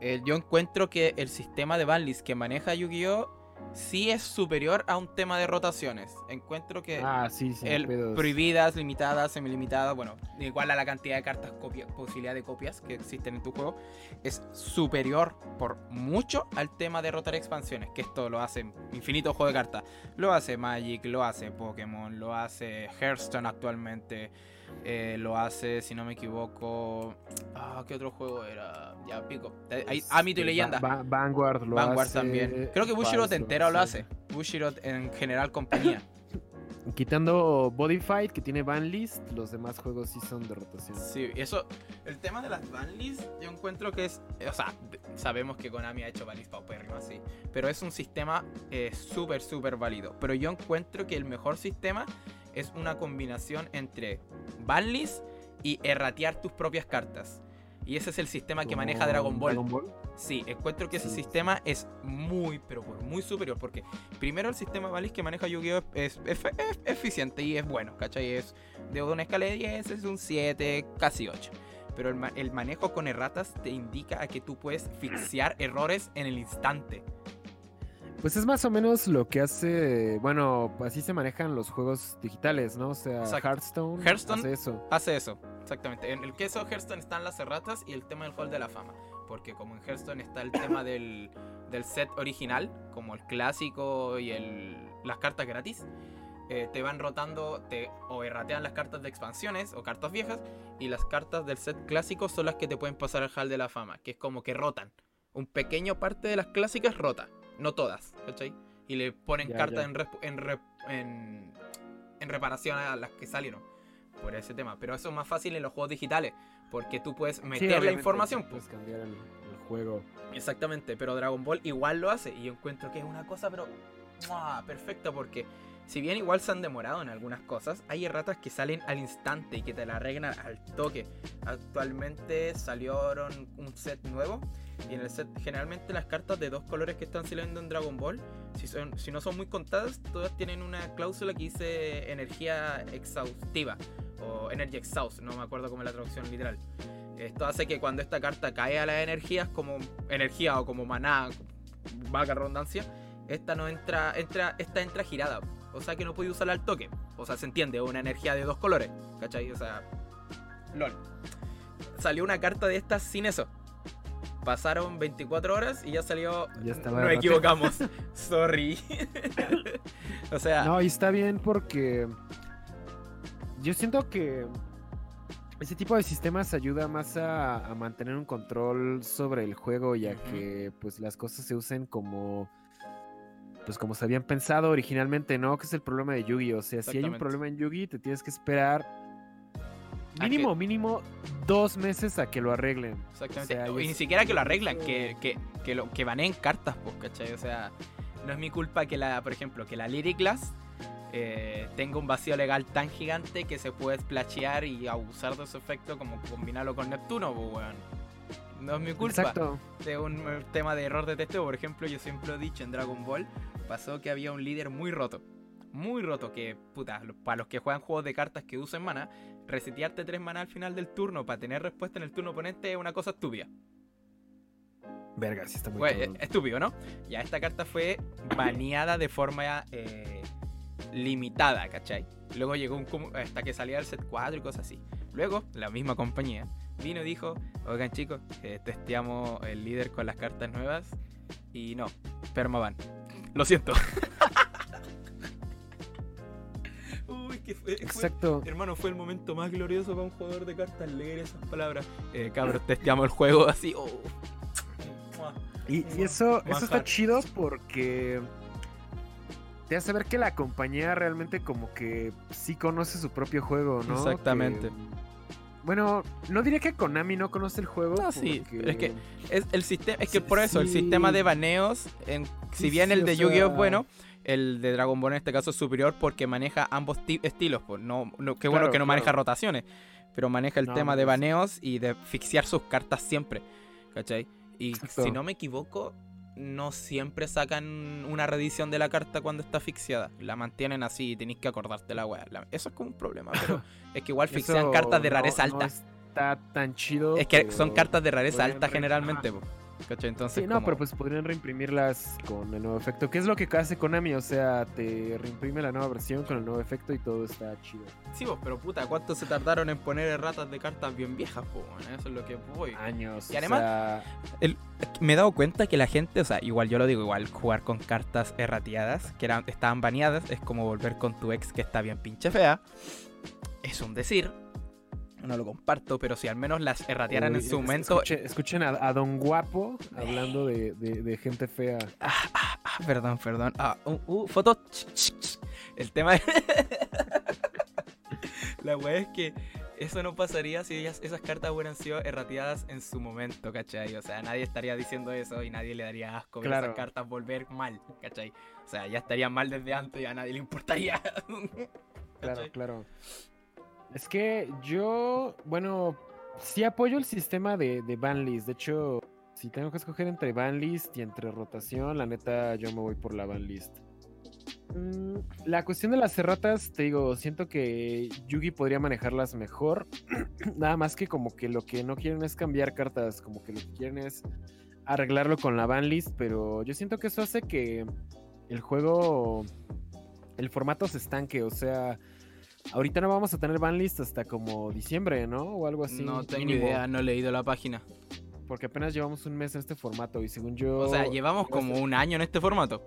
eh, yo encuentro que el sistema de banlist que maneja Yu-Gi-Oh! Sí es superior a un tema de rotaciones. Encuentro que ah, sí, sí, el prohibidas, limitadas, semilimitadas, bueno, igual a la cantidad de cartas, copia, posibilidad de copias que existen en tu juego, es superior por mucho al tema de rotar expansiones, que esto lo hace infinito juego de cartas. Lo hace Magic, lo hace Pokémon, lo hace Hearthstone actualmente. Eh, lo hace, si no me equivoco. Ah, ¿qué otro juego era? Ya, pico. Eh, hay Amito y Leyenda. Vanguard lo Vanguard también. Creo que Bushiroad entero lo hace. Bushiroad en general compañía. Quitando Body Fight, que tiene banlist, los demás juegos sí son de rotación. Sí, eso. El tema de las banlist, yo encuentro que es. O sea, sabemos que Konami ha hecho banlist paupérrimo así. Pero es un sistema eh, súper, súper válido. Pero yo encuentro que el mejor sistema es una combinación entre banlist y erratear tus propias cartas. Y ese es el sistema que maneja Dragon Ball. Dragon Ball. Sí, encuentro que ese sistema es muy, pero por muy superior. Porque primero el sistema Valis que maneja Yu-Gi-Oh! Es, es- es eficiente y es bueno, ¿cachai? Es de una escala de 10, es un 7, casi 8. Pero el, el manejo con erratas te indica a que tú puedes fixear errores en el instante. Pues es más o menos lo que hace, bueno, así se manejan los juegos digitales, ¿no? O sea, Exacto. Hearthstone, Hearthstone- hace eso. Hace eso, exactamente. En el queso Hearthstone están las erratas y el tema del Hall de la Fama. Porque como en Hearthstone está el tema del, del set original, como el clásico y el, las cartas gratis, eh, te van rotando te, o erratean las cartas de expansiones o cartas viejas y las cartas del set clásico son las que te pueden pasar al Hall de la Fama, que es como que rotan. Un pequeño parte de las clásicas rota, no todas, ¿cachai? Y le ponen Ya, cartas ya. en, resp- en, rep- en, en reparación a las que salieron por ese tema. Pero eso es más fácil en los juegos digitales, porque tú puedes Sí, meter la información. Puedes pues. cambiar el, el juego. Exactamente, pero Dragon Ball igual lo hace y yo encuentro que es una cosa, pero ¡mua! perfecta porque si bien igual se han demorado en algunas cosas, hay erratas que salen al instante y que te la arreglan al toque. Actualmente salieron un set nuevo y en el set generalmente las cartas de dos colores que están saliendo en Dragon Ball, si, son, si no son muy contadas, todas tienen una cláusula que dice energía exhaustiva o energy exhaust, no me acuerdo cómo es la traducción literal. Esto hace que cuando esta carta cae a las energías como energía o como maná, vaga redundancia, esta no entra, entra, esta entra girada. O sea que no puede usarla al toque. O sea, se entiende, una energía de dos colores. ¿Cachai? O sea. LOL. Salió una carta de estas sin eso. Pasaron 24 horas y ya salió. Ya estaba Nos equivocamos. Sorry. o sea. No, y está bien porque yo siento que ese tipo de sistemas ayuda más a, a mantener un control sobre el juego y a Ujú. que pues las cosas se usen como pues como se habían pensado originalmente, ¿no? Que es el problema de Yugi. O sea, si hay un problema en Yugi, te tienes que esperar Mínimo, mínimo dos meses a que lo arreglen. Exactamente. O sea, y ni siquiera que lo arreglan, que, que, que, lo, que baneen cartas, pues, ¿cachai? O sea, no es mi culpa que la, por ejemplo, que la Lyric Glass eh, tenga un vacío legal tan gigante que se puede splashear y abusar de su efecto como combinarlo con Neptuno, pues, weón. No es mi culpa. Exacto. De un tema de error de testeo, por ejemplo, yo siempre he dicho en Dragon Ball, pasó que había un líder muy roto. Muy roto, que, puta, para los que juegan juegos de cartas que usen mana, resetearte 3 mana al final del turno para tener respuesta en el turno oponente es una cosa estúpida. Verga, sí está muy estúpido, ¿no? Ya esta carta fue baneada de forma eh, limitada, ¿cachai? Luego llegó un hasta que salía el set 4 y cosas así. Luego, la misma compañía vino y dijo, oigan chicos, eh, testeamos el líder con las cartas nuevas y no, permaban. Lo siento. que fue, fue- Exacto. Hermano, fue el momento más glorioso para un jugador de cartas leer esas palabras. Eh, cabros, testeamos el juego así. oh. Y, y eso, eso está chido porque te hace ver que la compañía realmente como que sí conoce su propio juego, ¿no? Exactamente. Que, bueno, no diría que Konami no conoce el juego. No, sí, pero es que Es el sistema, es que Sí, por eso, el sistema de baneos, en- si Sí, bien sí, el de Yu-Gi-Oh es sea- bueno, el de Dragon Ball en este caso es superior porque maneja ambos ti- estilos. Pues no, no- qué bueno Claro, que no maneja rotaciones, pero maneja el No, tema de baneos y de fixiar sus cartas siempre. ¿Cachai? Y Exacto. si no me equivoco, no siempre sacan una reedición de la carta cuando está asfixiada. La mantienen así y tenéis que acordarte la weá. Eso es como un problema, pero es que igual fixean eso cartas de rareza no alta. está tan chido. es que pero- son cartas de rareza alta generalmente, po, ¿cachai? Entonces, Sí, no, como- pero pues podrían reimprimirlas con el nuevo efecto. ¿Qué es lo que hace Konami? O sea, te reimprime la nueva versión con el nuevo efecto y todo está chido. Sí, vos, pero puta, ¿cuánto se tardaron en poner erratas de cartas bien viejas, po? Eso es lo que voy. Años. Y o además- sea, Me he dado cuenta que la gente, o sea, igual yo lo digo, igual jugar con cartas errateadas, que eran, estaban baneadas, es como volver con tu ex que está bien pinche fea. Es un decir. No lo comparto, pero si al menos las erratearan en su es- momento. escuchen, escuchen a, a Don Guapo hablando de, de- de gente fea. Ah, ah, ah, perdón, perdón. Ah, uh, uh, foto. El tema es. La weá es que eso no pasaría si ellas, esas cartas hubieran sido errateadas en su momento, ¿cachai? O sea, nadie estaría diciendo eso y nadie le daría asco Claro. esas cartas volver mal, ¿cachai? O sea, ya estarían mal desde antes y a nadie le importaría. Claro, claro. Es que yo, bueno, sí apoyo el sistema de, de banlist. De hecho, si tengo que escoger entre banlist y entre rotación, la neta yo me voy por la banlist. Mm, la cuestión de las erratas, te digo, siento que Yugi podría manejarlas mejor. Nada más que como que lo que no quieren es cambiar cartas, como que lo que quieren es arreglarlo con la banlist, pero yo siento que eso hace que el juego, el formato se estanque, o sea, ahorita no vamos a tener banlist hasta como diciembre, ¿no? O algo así. No tengo mínimo, idea, no he leído la página. Porque apenas llevamos un mes en este formato y según yo... O sea, llevamos como un año en este formato.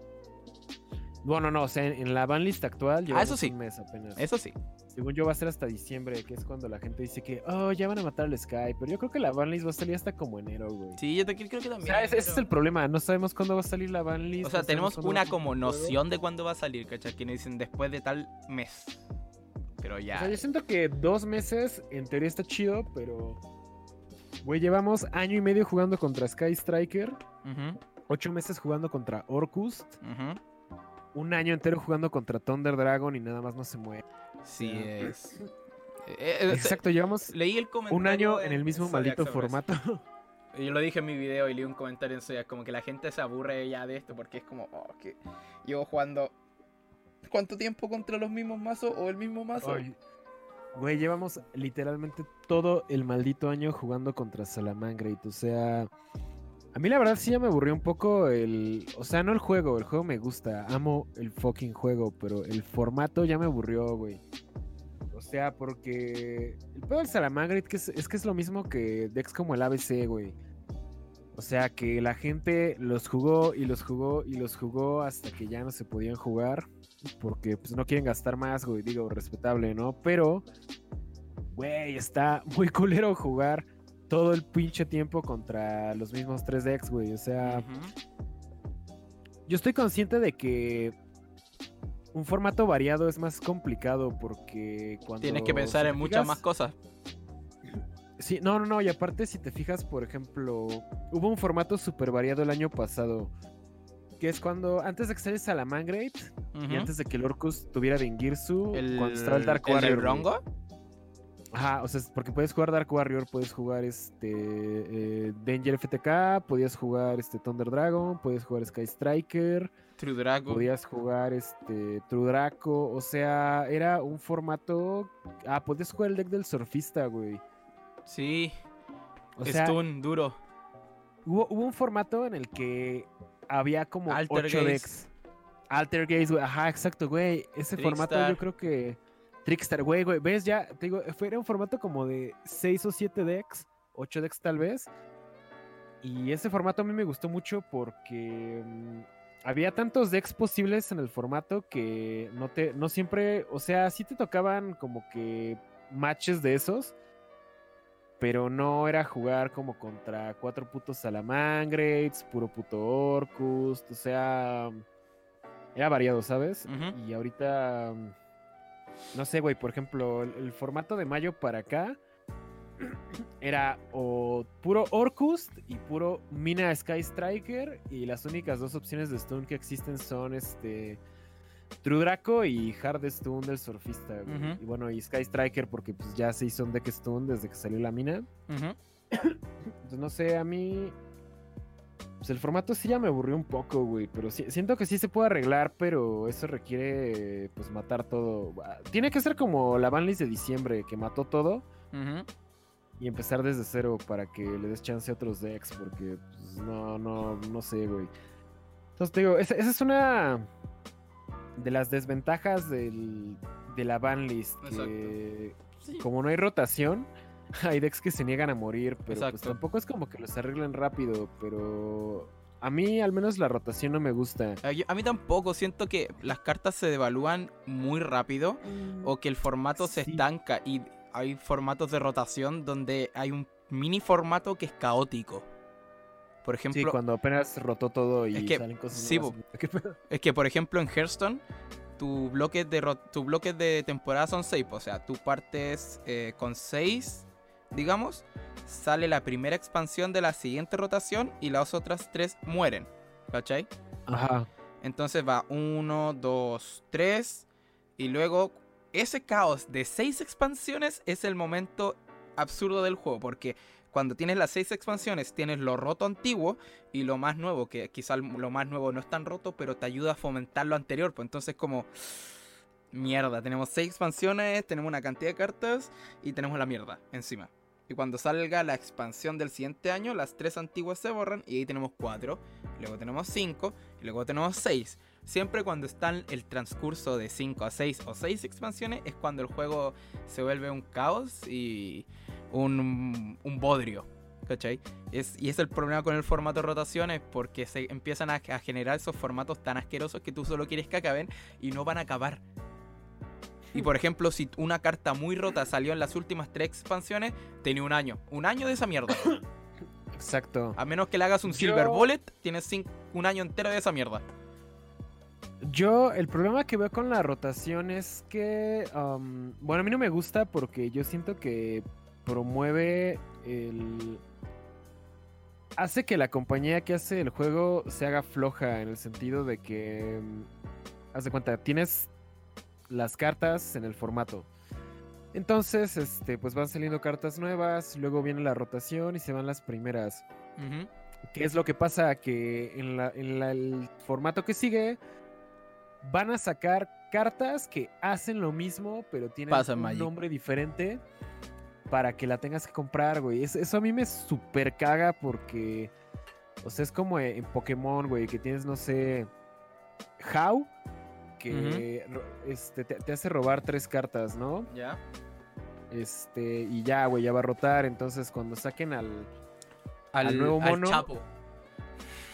Bueno, no, o sea, en, en la banlist actual llevamos Ah, eso sí. un mes apenas. Eso sí. Según yo va a ser hasta diciembre, que es cuando la gente dice que, oh, ya van a matar al Sky, pero yo creo que la banlist va a salir hasta como enero, güey. Sí, yo te- creo que O también. sea, ese, ese es el problema, no sabemos cuándo va a salir la banlist. O sea, no tenemos una como noción de cuándo va a salir, ¿cachai? Que nos dicen después de tal mes. Pero O ya. sea, yo siento que dos meses en teoría está chido, pero. Güey, llevamos año y medio jugando contra Sky Striker, ocho meses jugando contra Orcust, un año entero jugando contra Thunder Dragon y nada más no se mueve. Sí, es. Eh, eh, Exacto, llevamos Leí el comentario. un año en el mismo maldito formato. Yo lo dije en mi video y leí un comentario en Zodiac, como que la gente se aburre ya de esto porque es como, oh, que llevo jugando. ¿Cuánto tiempo contra los mismos mazos o el mismo mazo? Ay, Güey, llevamos literalmente todo el maldito año jugando contra Salamangreat. O sea, a mí la verdad sí ya me aburrió un poco el. O sea, no el juego, el juego me gusta. Amo el fucking juego, pero el formato ya me aburrió, güey. O sea, porque el pedo del Salamangreat que es, es que es lo mismo que Dex como el ABC, güey. O sea, que la gente los jugó y los jugó y los jugó hasta que ya no se podían jugar porque pues no quieren gastar más, güey, digo, respetable, ¿no? Pero, güey, está muy culero jugar todo el pinche tiempo contra los mismos 3 decks, güey. O sea, yo estoy consciente de que un formato variado es más complicado porque cuando... Tienes que pensar en muchas más cosas. Sí, no, no, no, y aparte si te fijas, por ejemplo, hubo un formato súper variado el año pasado, que es cuando, antes de que saliera Salamangreat, y Ujú. antes de que el Orcus tuviera Vingirsu, el, cuando estaba el Dark el Warrior. güey. Rongo. Ajá, o sea, porque puedes jugar Dark Warrior, puedes jugar este eh, Danger FTK, podías jugar este Thunder Dragon, puedes jugar Sky Striker, True Dragon. podías jugar este True Draco, o sea, era un formato. Ah, podías jugar el deck del surfista, güey. Sí. O sea, Stun, duro. hubo, hubo un formato en el que había como Alter 8 Gaze. decks. Alter Gaze, güey. Ajá, exacto, güey. Ese formato yo creo que. Trickstar, güey, güey. ¿Ves? Ya, te digo, fue, era un formato como de 6 o 7 decks. 8 decks tal vez. Y ese formato a mí me gustó mucho porque mm, había tantos decks posibles en el formato que no te, no siempre, o sea, sí te tocaban como que matches de esos, pero no era jugar como contra cuatro putos Salamangreats, puro puto Orcus, o sea, era variado, ¿sabes? Y ahorita, no sé, güey, por ejemplo, el, el formato de mayo para acá era o puro Orcus y puro Mina Sky Striker y las únicas dos opciones de stun que existen son este True Draco y Hard Stun del surfista. güey. Y bueno, y Sky Striker porque pues ya se hizo un deck stun desde que salió la mina. Entonces no sé, a mí pues el formato sí ya me aburrió un poco, güey, pero sí- siento que sí se puede arreglar, pero eso requiere pues matar todo. Ah, Tiene que ser como la banlist de diciembre que mató todo y empezar desde cero para que le des chance a otros decks, porque pues, no, no, no sé, güey. Entonces te digo, esa, esa es una de las desventajas del, de la banlist, que Sí. como no hay rotación, hay decks que se niegan a morir, pero pues tampoco es como que los arreglen rápido, pero a mí al menos la rotación no me gusta. A mí tampoco, siento que las cartas se devalúan muy rápido o que el formato se estanca y hay formatos de rotación donde hay un mini formato que es caótico. Por Sí, ejemplo, cuando apenas rotó todo y Es que- salen cosas sí, nuevas, es que por ejemplo en Hearthstone tu bloques de tus bloques de temporada son 6, o sea, tú partes eh, con 6, digamos, sale la primera expansión de la siguiente rotación y las otras 3 mueren. ¿Cachai? Ajá. Entonces va 1, 2, 3. Y luego ese caos de 6 expansiones es el momento absurdo del juego, porque cuando tienes las seis expansiones, tienes lo roto antiguo y lo más nuevo, que quizá lo más nuevo no es tan roto, pero te ayuda a fomentar lo anterior. Pues entonces como... Mierda, tenemos seis expansiones, tenemos una cantidad de cartas y tenemos la mierda encima. Y cuando salga la expansión del siguiente año, las tres antiguas se borran y ahí tenemos cuatro. Luego tenemos cinco y luego tenemos seis. Siempre cuando está el transcurso de 5 a 6 o 6 expansiones es cuando el juego se vuelve un caos y un, un bodrio. ¿Cachai? Es, y es el problema con el formato de rotaciones porque se empiezan a, a, generar esos formatos tan asquerosos que tú solo quieres que acaben y no van a acabar. Y por ejemplo, si una carta muy rota salió en las últimas tres expansiones, tiene un año. Un año de esa mierda. Exacto. A menos que le hagas un Silver Bullet, tienes un año entero de esa mierda. Yo, el problema que veo con la rotación es que, um, bueno, a mí no me gusta porque yo siento que promueve el... Hace que la compañía que hace el juego se haga floja en el sentido de que, um, haz de cuenta, tienes las cartas en el formato. Entonces, este, pues van saliendo cartas nuevas, luego viene la rotación y se van las primeras. ¿Qué es lo que pasa? Que en, la, en el formato que sigue van a sacar cartas que hacen lo mismo, pero tienen un nombre diferente para que la tengas que comprar, güey. eso a mí me super caga porque, o sea, es como en Pokémon, güey, que tienes, no sé, How, que este, te, hace robar tres cartas, ¿no? Ya. Este, y ya, güey, ya va a rotar. Entonces, cuando saquen al, al, nuevo mono. Al Chapo.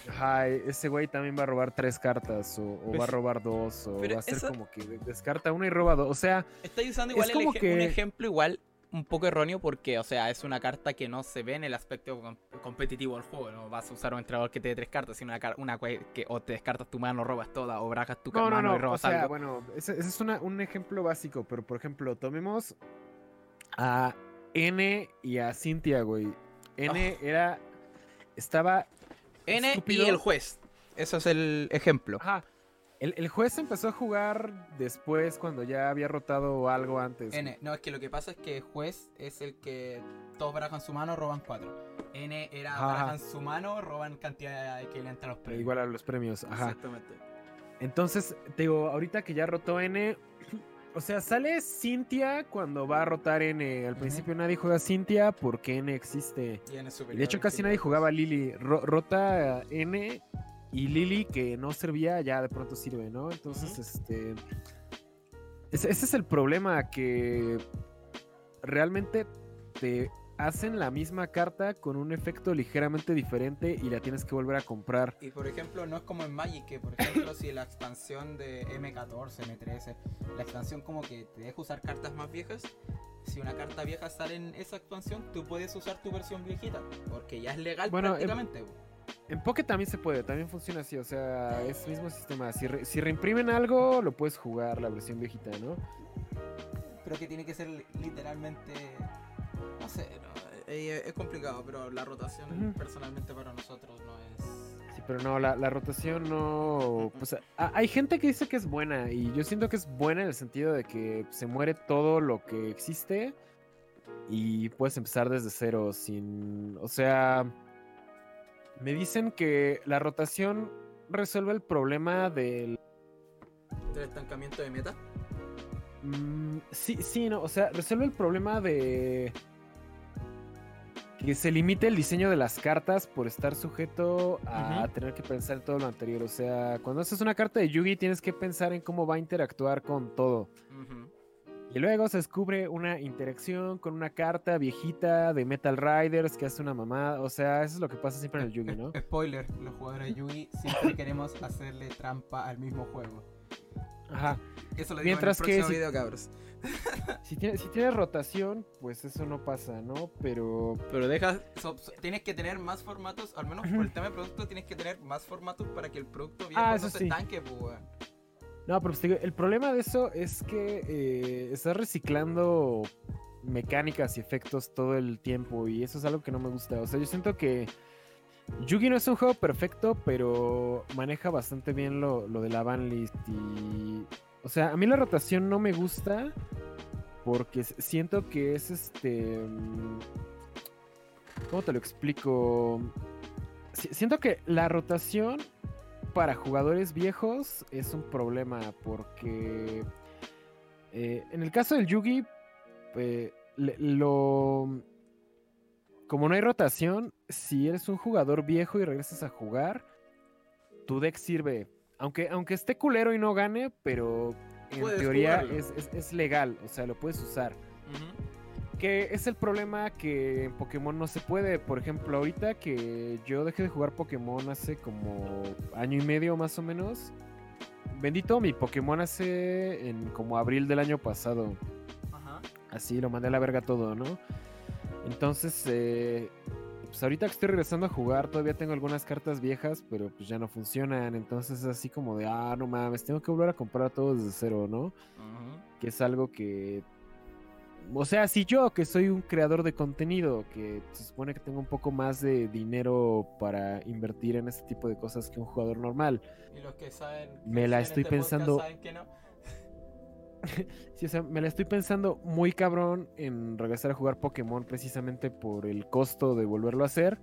Ajá, ese güey también va a robar tres cartas, o, va a pues, robar dos, o va a ser como que descarta una y roba dos. O sea, está usando igual un ejemplo igual un poco erróneo porque, o sea, es una carta que no se ve en el aspecto competitivo del juego. No vas a usar un entrenador que te dé tres cartas, sino una, una que o te descartas tu mano, robas toda, o bragas tu no, mano no, y robas o sea, Bueno, ese, es un ejemplo básico, pero por ejemplo, tomemos a N y a Cintia, güey. N era. Estaba. N y el juez. Eso es el ejemplo. Ajá. El, juez empezó a jugar después cuando ya había rotado algo antes. N, no, es que lo que pasa es que juez es el que todos barajan su mano, roban cuatro. N era barajan su mano, roban cantidad que le a los premios. Igual a los premios, ajá. Exactamente. Entonces, te digo, ahorita que ya rotó N, o sea, sale Cintia cuando va a rotar N. Al principio nadie juega Cintia porque N existe. Y, de hecho casi nadie jugaba Lily. rota N y Lily, que no servía, ya de pronto sirve, ¿no? Entonces, este. Ese, es el problema, que realmente te hacen la misma carta con un efecto ligeramente diferente y la tienes que volver a comprar. Y por ejemplo, no es como en Magic, que por ejemplo, si la expansión de M14, M13, la expansión como que te deja usar cartas más viejas, si una carta vieja sale en esa expansión, tú puedes usar tu versión viejita, porque ya es legal prácticamente. En Poké también se puede, también funciona así, o sea, es el mismo sistema. Si, si reimprimen algo, lo puedes jugar la versión viejita, ¿no? Pero que tiene que ser literalmente. No sé, eh, es complicado, pero la rotación personalmente para nosotros no es. Sí, pero no, la, rotación no. Pues, hay gente que dice que es buena, y yo siento que es buena en el sentido de que se muere todo lo que existe y puedes empezar desde cero sin. O sea me dicen que la rotación resuelve el problema del... ¿Del estancamiento de meta? Mm, sí, sí, no, o sea, resuelve el problema de que se limite el diseño de las cartas por estar sujeto a tener que pensar en todo lo anterior. O sea, cuando haces una carta de Yugi tienes que pensar en cómo va a interactuar con todo. Y luego se descubre una interacción con una carta viejita de Metal Riders que hace una mamada. O sea, eso es lo que pasa siempre en el Yugi, ¿no? Spoiler, los jugadores de Yugi siempre queremos hacerle trampa al mismo juego. Ajá. Eso lo digo Mientras en el próximo que video, cabros. Si tienes si tiene rotación, pues eso no pasa, ¿no? Pero. Pero dejas. tienes que tener más formatos, al menos por el tema de producto, tienes que tener más formatos para que el producto viejo ah, no se estanque, pues, no, pero pues, el problema de eso es que eh, estás reciclando mecánicas y efectos todo el tiempo y eso es algo que no me gusta. O sea, yo siento que Yugi no es un juego perfecto, pero maneja bastante bien lo, lo de la banlist y... O sea, a mí la rotación no me gusta porque siento que es este... mm, ¿Cómo te lo explico? Si- Siento que la rotación para jugadores viejos es un problema porque eh, en el caso del Yugi, eh, le- lo... Como no hay rotación, si eres un jugador viejo y regresas a jugar, tu deck sirve. Aunque, aunque esté culero y no gane, pero en teoría es, es- es legal, o sea, lo puedes usar. Ujú. Que es el problema que en Pokémon no se puede. Por ejemplo, ahorita que yo dejé de jugar Pokémon hace como año y medio más o menos. Bendito mi Pokémon hace en como abril del año pasado. Ajá. Así lo mandé a la verga todo, ¿no? Entonces, eh, pues ahorita que estoy regresando a jugar, todavía tengo algunas cartas viejas, pero pues ya no funcionan. Entonces es así como de, ah, no mames, tengo que volver a comprar todo desde cero, ¿no? Ujú. que es algo que... O sea, si yo, que soy un creador de contenido, que se supone que tengo un poco más de dinero para invertir en este tipo de cosas que un jugador normal. Y los que saben. que Me la estoy este pensando- saben que no. Sí, o sea, me la estoy pensando muy cabrón en regresar a jugar Pokémon precisamente por el costo de volverlo a hacer.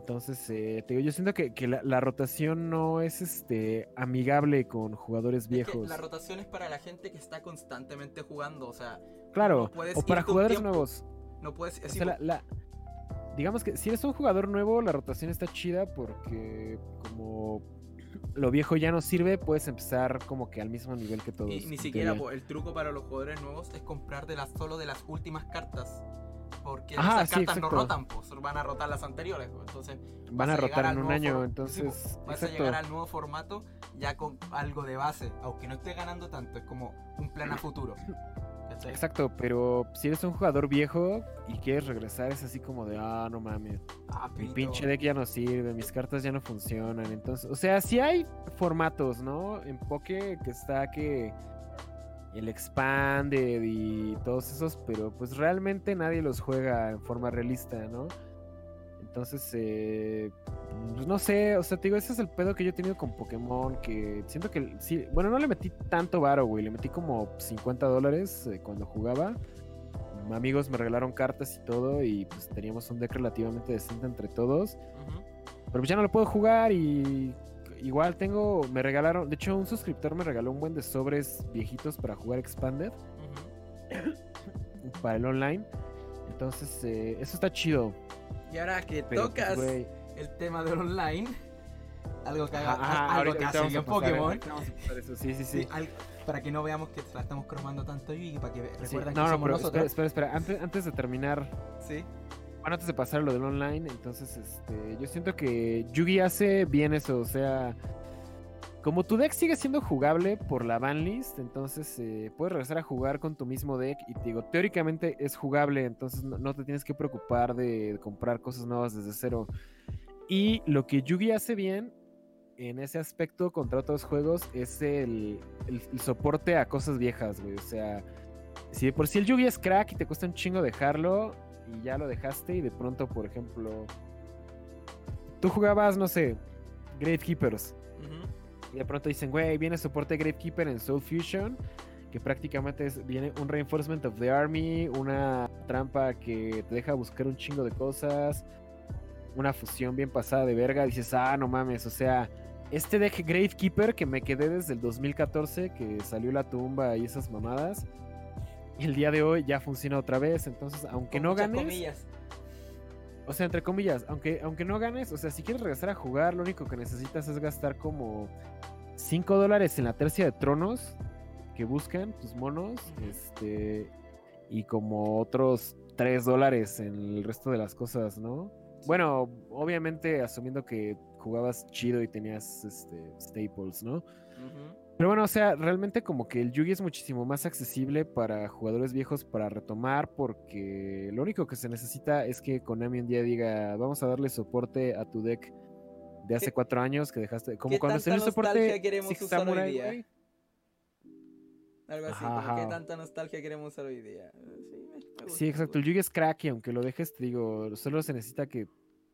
Entonces, eh, te digo, yo siento que, que la, la rotación no es este amigable con jugadores Es que viejos. la rotación es para la gente que está constantemente jugando. O sea, Claro, no o para jugadores tiempo. nuevos. no puedes. O sea, la, digamos que si eres un jugador nuevo, la rotación está chida porque como lo viejo ya no sirve, puedes empezar como que al mismo nivel que todos. y ni siquiera po, el truco para los jugadores nuevos es comprar de las solo de las últimas cartas. Porque Ajá, esas sí, cartas no rotan, pues van a rotar las anteriores. po. Entonces, van a rotar en un año, for- sí, po, entonces vas a llegar al nuevo formato ya con algo de base. Aunque no estés ganando tanto, es como un plan a futuro. ¿cachai? Exacto, pero si eres un jugador viejo y quieres regresar es así como de, ah, no mames, Ah, mi pinche deck ya no sirve, mis cartas ya no funcionan, entonces, o sea, sí hay formatos, ¿no? En Poké que está que el Expanded y todos esos, pero pues realmente nadie los juega en forma realista, ¿no? Entonces, eh, pues no sé, o sea, te digo, ese es el pedo que yo he tenido con Pokémon, que siento que sí, bueno, no le metí tanto varo, güey, le metí como 50 dólares eh, cuando jugaba. Amigos me regalaron cartas y todo, y pues teníamos un deck relativamente decente entre todos. Pero pues ya no lo puedo jugar y igual tengo, me regalaron, de hecho un suscriptor me regaló un buen de sobres viejitos para jugar Expanded, para el online. Entonces, eh, eso está chido. Y ahora que Pero, pues, tocas el tema del online, algo que, haga, ajá, algo que hace bien Pokémon. eso, Sí, sí, sí. Sí, al- para que no veamos que la estamos cromando tanto y para que ve- Sí, recuerden No, que no, somos espera, nosotros. espera, espera. Antes, antes de terminar, Sí. bueno, antes de pasar lo del online, entonces, este, yo siento que Yugi hace bien eso, o sea, como tu deck sigue siendo jugable por la banlist, entonces eh, puedes regresar a jugar con tu mismo deck y te digo, teóricamente es jugable, entonces no, te tienes que preocupar de comprar cosas nuevas desde cero. Y lo que Yugi hace bien en ese aspecto contra otros juegos es el, soporte a cosas viejas, güey, o sea, si de por si el Yugi es crack y te cuesta un chingo dejarlo y ya lo dejaste y de pronto, por ejemplo, tú jugabas, no sé, Gravekeepers Ujú. De pronto dicen, güey, viene soporte Gravekeeper en Soul Fusion, que prácticamente es- viene un Reinforcement of the Army, una trampa que te deja buscar un chingo de cosas, una fusión bien pasada de verga, dices, ah, no mames, o sea, este deck Gravekeeper que me quedé desde el 2014, que salió la tumba y esas mamadas, el día de hoy ya funciona otra vez, entonces, aunque Con no ganes... comillas. O sea, entre comillas, aunque, aunque no ganes, o sea, si quieres regresar a jugar, lo único que necesitas es gastar como 5 dólares en la tercia de tronos que buscan tus monos, este, y como otros 3 dólares en el resto de las cosas, ¿no? Bueno, obviamente asumiendo que jugabas chido y tenías este, staples, ¿no? Pero bueno, o sea, realmente como que el Yugi es muchísimo más accesible para jugadores viejos para retomar porque lo único que se necesita es que Konami un día diga, vamos a darle soporte a tu deck de hace ¿Qué- cuatro años que dejaste, como cuando salió el soporte queremos Six usar hoy Samurai, día? güey. Algo así, Ajá, como qué ajá. tanta nostalgia queremos usar hoy día. Sí, me- gusta, Sí, me exacto, el. Yugi es crack y aunque lo dejes, te digo, solo se necesita que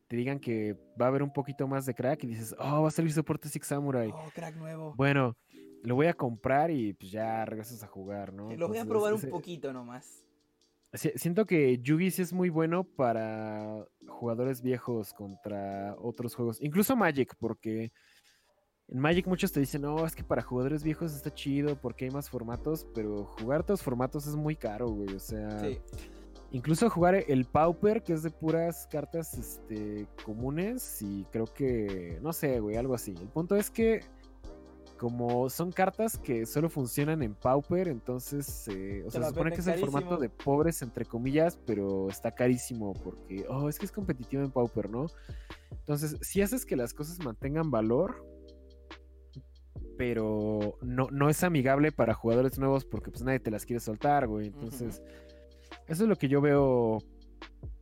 te digan que va a haber un poquito más de crack y dices, oh, va a salir soporte Six Samurai. Oh, crack nuevo. Bueno, lo voy a comprar y pues ya regresas a jugar, ¿no? Lo voy a probar un poquito nomás. si- Siento que Yugi sí es muy bueno para jugadores viejos contra otros juegos. Incluso Magic, porque en Magic muchos te dicen, no, es que para jugadores viejos está chido porque hay más formatos, pero jugar todos formatos es muy caro, güey. O sea, Sí. incluso jugar el Pauper, que es de puras cartas este, comunes, y creo que, no sé, güey, algo así. El punto es que como son cartas que solo funcionan en Pauper, entonces, eh, o Te sea, se supone que es el formato de pobres, entre comillas, pero está carísimo porque, oh, es que es competitivo en Pauper, ¿no? Entonces, si haces que las cosas mantengan valor, pero no, no es amigable para jugadores nuevos porque pues nadie te las quiere soltar, güey. Entonces, eso es lo que yo veo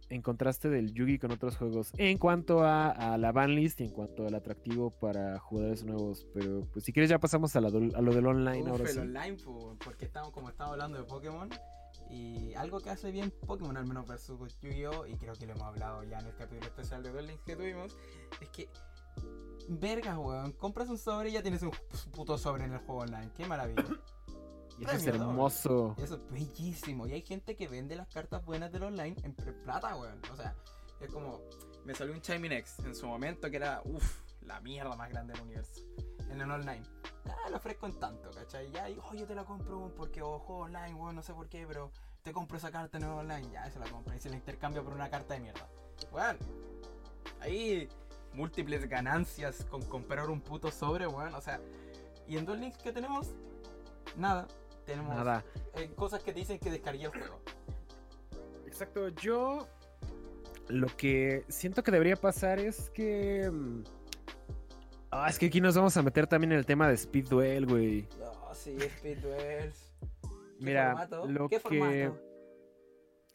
en contraste del Yugi con otros juegos en cuanto a, a la banlist y en cuanto al atractivo para jugadores nuevos. Pero pues si quieres ya pasamos a, la do- a lo del online Uf, ahora el sí. online, po, porque estamos, como estamos hablando de Pokémon. Y algo que hace bien Pokémon, al menos versus Yu-Gi-Oh! Y creo que lo hemos hablado ya en el capítulo especial de Links que tuvimos. Es que, vergas, weón. Compras un sobre y ya tienes un puto sobre en el juego online. Qué maravilla. Y eso es hermoso. Eso es bellísimo. Y hay gente que vende las cartas buenas del online en plata, weón. O sea, es como. Me salió un Chiming X en su momento que era, uff, la mierda más grande del universo. En el online. Ah, lo ofrezco en tanto, ¿cachai? Ya, y, oh, yo te la compro porque juego online, weón, no sé por qué, pero te compro esa carta en el online. Ya, eso la compro. Y se la intercambio por una carta de mierda. Weón. Ahí múltiples ganancias con comprar un puto sobre, weón. O sea, y en Duel Links, ¿qué tenemos? Nada. Tenemos Nada. eh, cosas que te dicen que descargué el juego. Exacto, yo lo que siento que debería pasar es que... mm, Ah, es que aquí nos vamos a meter también en el tema de Speed Duel, güey. No, sí, Speed Duels. ¿Qué Mira, formato? lo ¿Qué que- formato?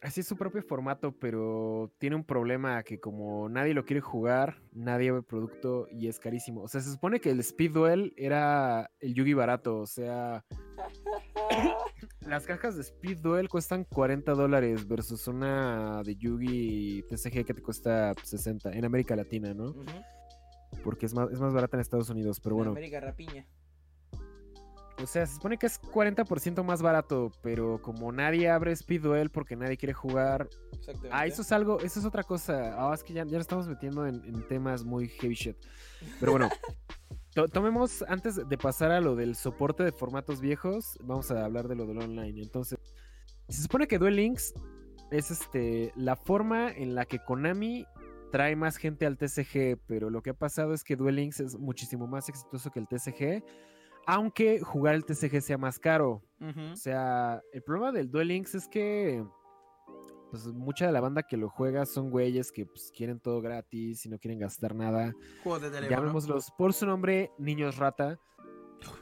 Así es su propio formato, pero tiene un problema que como nadie lo quiere jugar, nadie ve el producto y es carísimo. O sea, se supone que el Speed Duel era el Yugi barato, o sea... Las cajas de Speed Duel cuestan 40 dólares versus una de Yugi TCG que te cuesta 60 en América Latina, ¿no? Porque es más, es más barata en Estados Unidos, pero bueno. América Rapiña. O sea, se supone que es 40% más barato, pero como nadie abre Speed Duel porque nadie quiere jugar, Exactamente. Ah, eso es algo, eso es otra cosa. Ah, es que ya, ya nos estamos metiendo en, en temas muy heavy shit. Pero bueno, to- tomemos, antes de pasar a lo del soporte de formatos viejos, vamos a hablar de lo del online. Entonces, se supone que Duel Links es este la forma en la que Konami trae más gente al TCG, pero lo que ha pasado es que Duel Links es muchísimo más exitoso que el TCG, aunque jugar el TCG sea más caro. O sea, el problema del Duel Links es que pues mucha de la banda que lo juega son güeyes que pues, quieren todo gratis y no quieren gastar nada. Juegos de teléfono. Llamémoslos por su nombre, niños rata.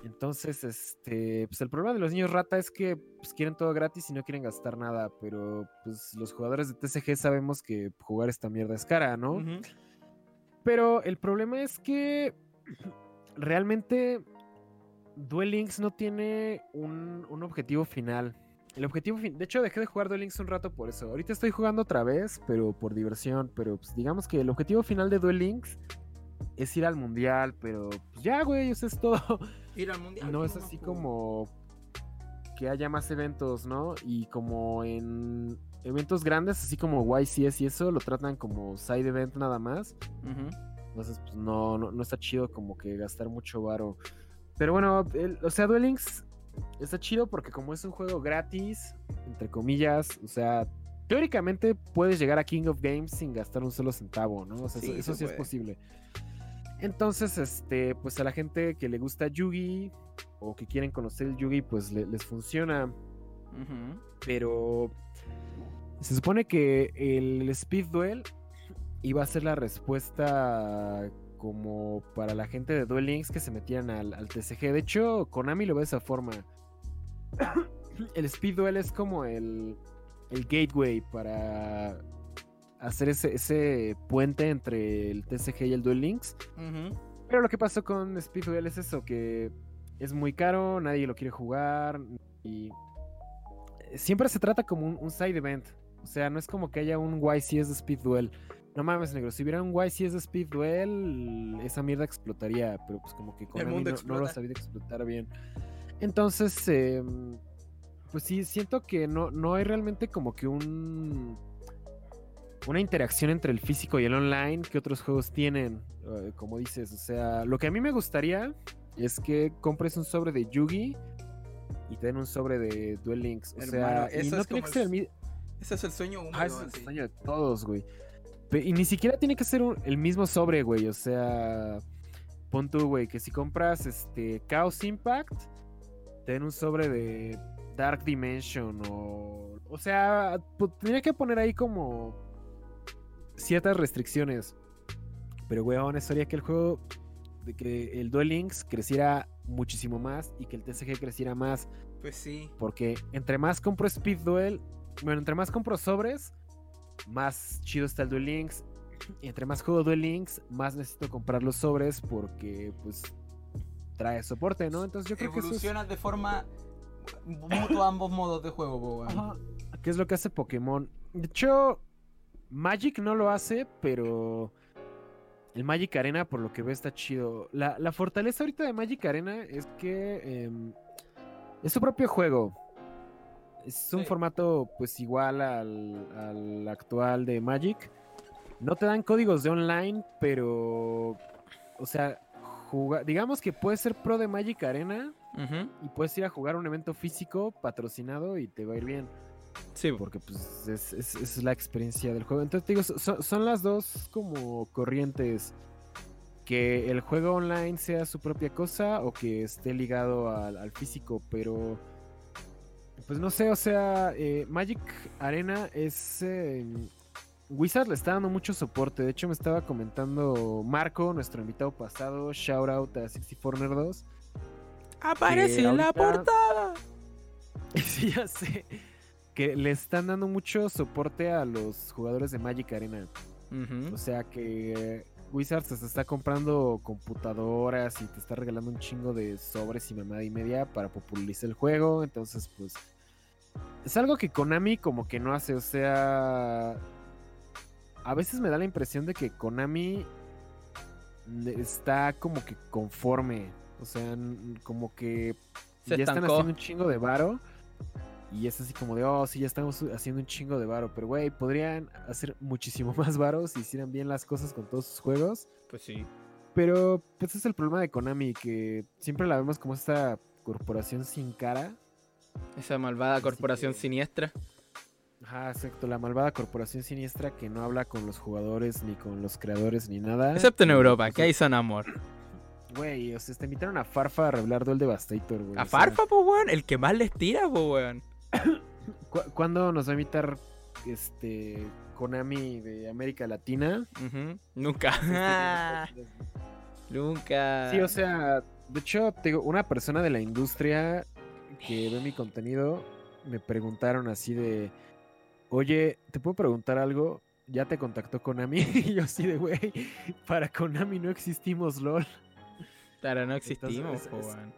Entonces, este, pues el problema de los niños rata es que pues, quieren todo gratis y no quieren gastar nada, pero pues los jugadores de TCG sabemos que jugar esta mierda es cara, ¿no? Pero el problema es que realmente Duel Links no tiene un, un objetivo final. El objetivo de hecho dejé de jugar Duel Links un rato por eso. Ahorita estoy jugando otra vez, pero por diversión. Pero pues, digamos que el objetivo final de Duel Links es ir al mundial, pero pues ya, güey, eso es todo. Ir al mundial. No es así como que haya más eventos, ¿no? Y como en eventos grandes, así como YCS y eso, lo tratan como side event nada más. Entonces, pues no, no, no está chido como que gastar mucho varo. Pero bueno, el- o sea, Duel Links está chido porque como es un juego gratis, entre comillas, o sea, teóricamente puedes llegar a King of Games sin gastar un solo centavo, ¿no? O sea, Sí, eso, sí es posible. Entonces, este, pues a la gente que le gusta Yugi o que quieren conocer el Yugi, pues le- les funciona. Pero se supone que el Speed Duel iba a ser la respuesta como para la gente de Duel Links que se metieran al, al TCG. De hecho, Konami lo ve de esa forma. El Speed Duel es como el, el gateway para hacer ese, ese puente entre el TCG y el Duel Links. Pero lo que pasó con Speed Duel es eso, que es muy caro, nadie lo quiere jugar y siempre se trata como un, un side event. O sea, no es como que haya un YCS de Speed Duel. No mames, negro. Si hubiera un YCS Speed Duel, esa mierda explotaría. Pero pues como que Konami mundo no, no lo sabía explotar bien. Entonces, em, pues sí, siento que no, no hay realmente como que un una interacción entre el físico y el online que otros juegos tienen, eh, como dices. O sea, lo que a mí me gustaría es que compres un sobre de Yugi y te den un sobre de Duel Links. O Hermano, sea, y no es tiene como que ser el el Ese es el sueño húmedo. Ah, es el así. sueño de todos, güey. Y ni siquiera tiene que ser un- el mismo sobre, güey. O sea, pon tú, güey, que si compras este Chaos Impact, te den un sobre de Dark Dimension o... O sea, pu- tendría que poner ahí como ciertas restricciones. Pero, güey, eso haría que el juego, de que el Duel Links creciera muchísimo más y que el TCG creciera más. Pues sí. Porque entre más compro Speed Duel, bueno, entre más compro sobres, más chido está el Duel Links. Y entre más juego Duel Links, más necesito comprar los sobres porque, pues, trae soporte, ¿no? Entonces yo creo que eso es... De forma mutua ambos modos de juego. Ajá. ¿Qué es lo que hace Pokémon? De hecho, Magic no lo hace, pero el Magic Arena, por lo que veo, está chido. La, la fortaleza ahorita de Magic Arena es que em, es su propio juego. Es un Sí. formato pues igual al, al actual de Magic. No te dan códigos de online, pero... O sea, juga- digamos que puedes ser pro de Magic Arena y puedes ir a jugar un evento físico patrocinado y te va a ir bien. Sí, po. Porque pues es, es- es la experiencia del juego. Entonces te digo, so- son, las dos como corrientes. Que el juego online sea su propia cosa o que esté ligado al, al físico. Pero pues no sé, o sea, eh, Magic Arena es... eh, Wizard le está dando mucho soporte. De hecho me estaba comentando Marco, nuestro invitado pasado. Shout out a 64 Nerdos. Aparece que en la portada. Sí, ya sé. Que le están dando mucho soporte a los jugadores de Magic Arena. O sea que Wizards se está comprando computadoras y te está regalando un chingo de sobres y mamada y media para popularizar el juego. Entonces, pues. Es algo que Konami como que no hace. O sea. A veces me da la impresión de que Konami está como que conforme. O sea, como que Se ya están haciendo un chingo de varo. Y es así como de, oh, sí, ya estamos haciendo un chingo de varo. Pero, güey, podrían hacer muchísimo más varo si hicieran bien las cosas con todos sus juegos. Pues sí. Pero, pues es el problema de Konami, que siempre la vemos como esta corporación sin cara. Esa malvada Así corporación que- siniestra. Ajá, exacto, la malvada corporación siniestra que no habla con los jugadores, ni con los creadores, ni nada. Excepto en Europa, pues, que ahí son amor. Güey, o sea, te invitaron a Farfa a revelar Duel Devastator, güey. A Farfa, po, weón. El que más les tira, po, weón. ¿cu- ¿Cuándo nos va a invitar este Konami de América Latina? Ujú. Nunca. Nunca. Sí, o sea, de hecho, te digo, una persona de la industria que ve mi contenido me preguntaron así de, oye, ¿te puedo preguntar algo? ¿Ya te contactó Konami? Y yo así de, güey, para Konami no existimos, lol. Claro, no existimos, Entonces, es- weón.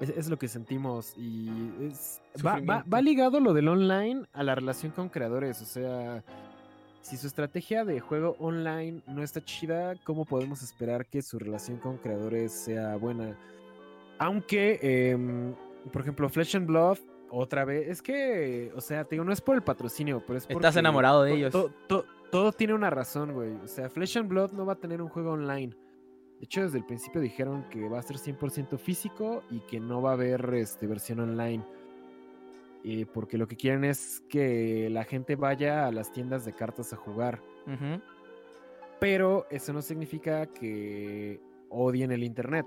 Es, es lo que sentimos y es, va, va- Sufrimiento. va ligado lo del online a la relación con creadores, o sea, si su estrategia de juego online no está chida, ¿cómo podemos esperar que su relación con creadores sea buena? Aunque, em, por ejemplo, Flesh and Blood, otra vez, es que, o sea, te digo, no es por el patrocinio, pero es porque... Estás enamorado de ellos. to- to- todo tiene una razón, güey. O sea, Flesh and Blood no va a tener un juego online. De hecho, desde el principio dijeron que va a ser 100% físico y que no va a haber este, versión online. Eh, porque lo que quieren es que la gente vaya a las tiendas de cartas a jugar. Pero eso no significa que odien el internet.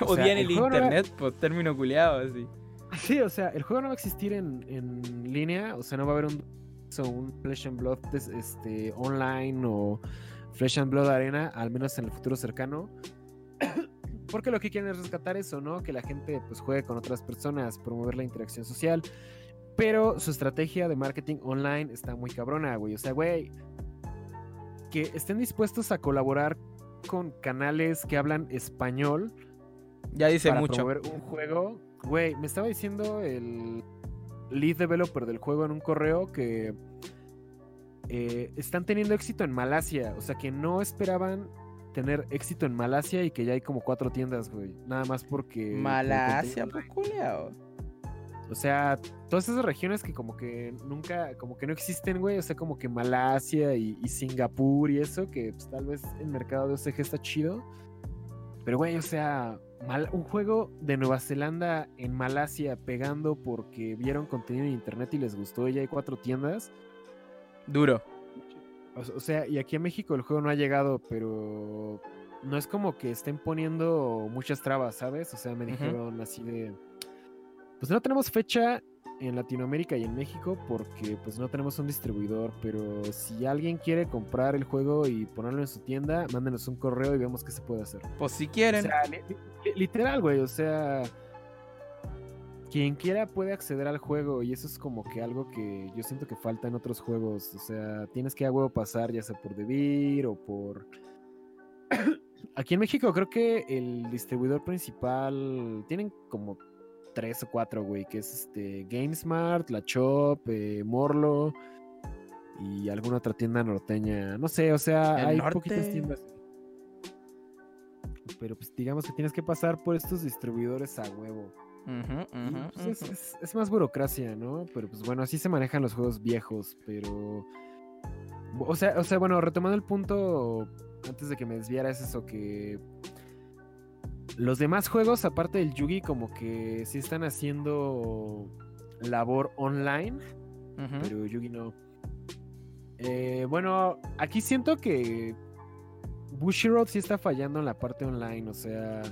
O sea, Odian el el, juego no internet, pues término culiado, así. Sí, o sea, el juego no va a existir en, en línea. O sea, no va a haber un, o un Flesh and Blood este, online o Flesh and Blood Arena, al menos en el futuro cercano. Porque lo que quieren es rescatar eso, ¿no? Que la gente pues juegue con otras personas, promover la interacción social. Pero su estrategia de marketing online está muy cabrona, güey. O sea, güey, que estén dispuestos a colaborar con canales que hablan español Ya dice para mucho. promover un juego. Güey, me estaba diciendo el lead developer del juego en un correo que eh, están teniendo éxito en Malasia. O sea que no esperaban tener éxito en Malasia y que ya hay como cuatro tiendas, güey. Nada más porque. Malasia, culeado. O sea, todas esas regiones que como que nunca, como que no existen, güey. O sea, como que Malasia y, y Singapur y eso, que pues, tal vez el mercado de OCG está chido. Pero, güey, o sea, mal- un juego de Nueva Zelanda en Malasia pegando porque vieron contenido en internet y les gustó y ya hay cuatro tiendas. Duro. O, o sea, y aquí en México el juego no ha llegado, pero no es como que estén poniendo muchas trabas, ¿sabes? O sea, me dijeron así de... Pues no tenemos fecha en Latinoamérica y en México porque pues no tenemos un distribuidor, pero si alguien quiere comprar el juego y ponerlo en su tienda, mándenos un correo y vemos qué se puede hacer. Pues si O quieren. sea, li- li- literal, güey, o sea, quien quiera puede acceder al juego y eso es como que algo que yo siento que falta en otros juegos, o sea, tienes que a huevo pasar ya sea por Debir o por... Aquí en México creo que el distribuidor principal tienen como tres o cuatro, güey, que es este GameSmart, La Chop, eh, Morlo y alguna otra tienda norteña, no sé, o sea, ¿El hay norte? poquitas tiendas. Pero pues digamos que tienes que pasar por estos distribuidores a huevo. Y, pues, es, ujú. es- es más burocracia, ¿no? Pero pues bueno, así se manejan los juegos viejos, pero... O sea, o sea, bueno, retomando el punto, antes de que me desviara, es eso que... Los demás juegos, aparte del Yugi, como que sí están haciendo labor online, pero Yugi no. Eh, bueno, aquí siento que Bushiroad sí está fallando en la parte online, o sea...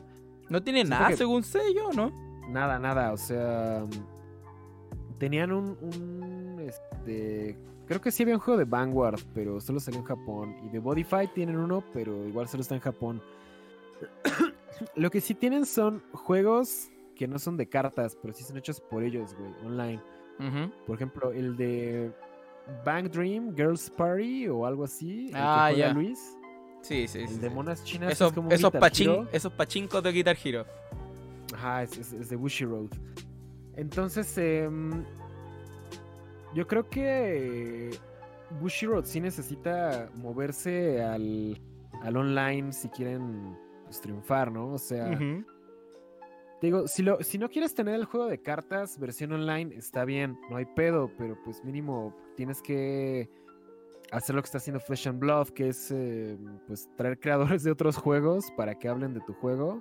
No tiene nada que- según sé yo, ¿no? Nada, nada, o sea. Tenían un, un, Este. Creo que sí había un juego de Vanguard, pero solo salió en Japón. Y de Body Fight tienen uno, pero igual solo está en Japón. Lo que sí tienen son juegos que no son de cartas, pero sí son hechos por ellos, güey, online. Por ejemplo, el de Bank Dream, Girls Party o algo así. el que Ah, juega ya. Luis. Sí, sí, sí. El de monas chinas. Esos, es como un esos, pachin, esos pachincos de Guitar Hero. Ajá, es, es- es de Bushy Road. Entonces, em, yo creo que Bushy Road sí necesita moverse al, al online si quieren pues, triunfar, ¿no? O sea, digo, si, lo, si no quieres tener el juego de cartas versión online, está bien, no hay pedo, pero pues mínimo tienes que hacer lo que está haciendo Flesh and Blood, que es eh, pues traer creadores de otros juegos para que hablen de tu juego.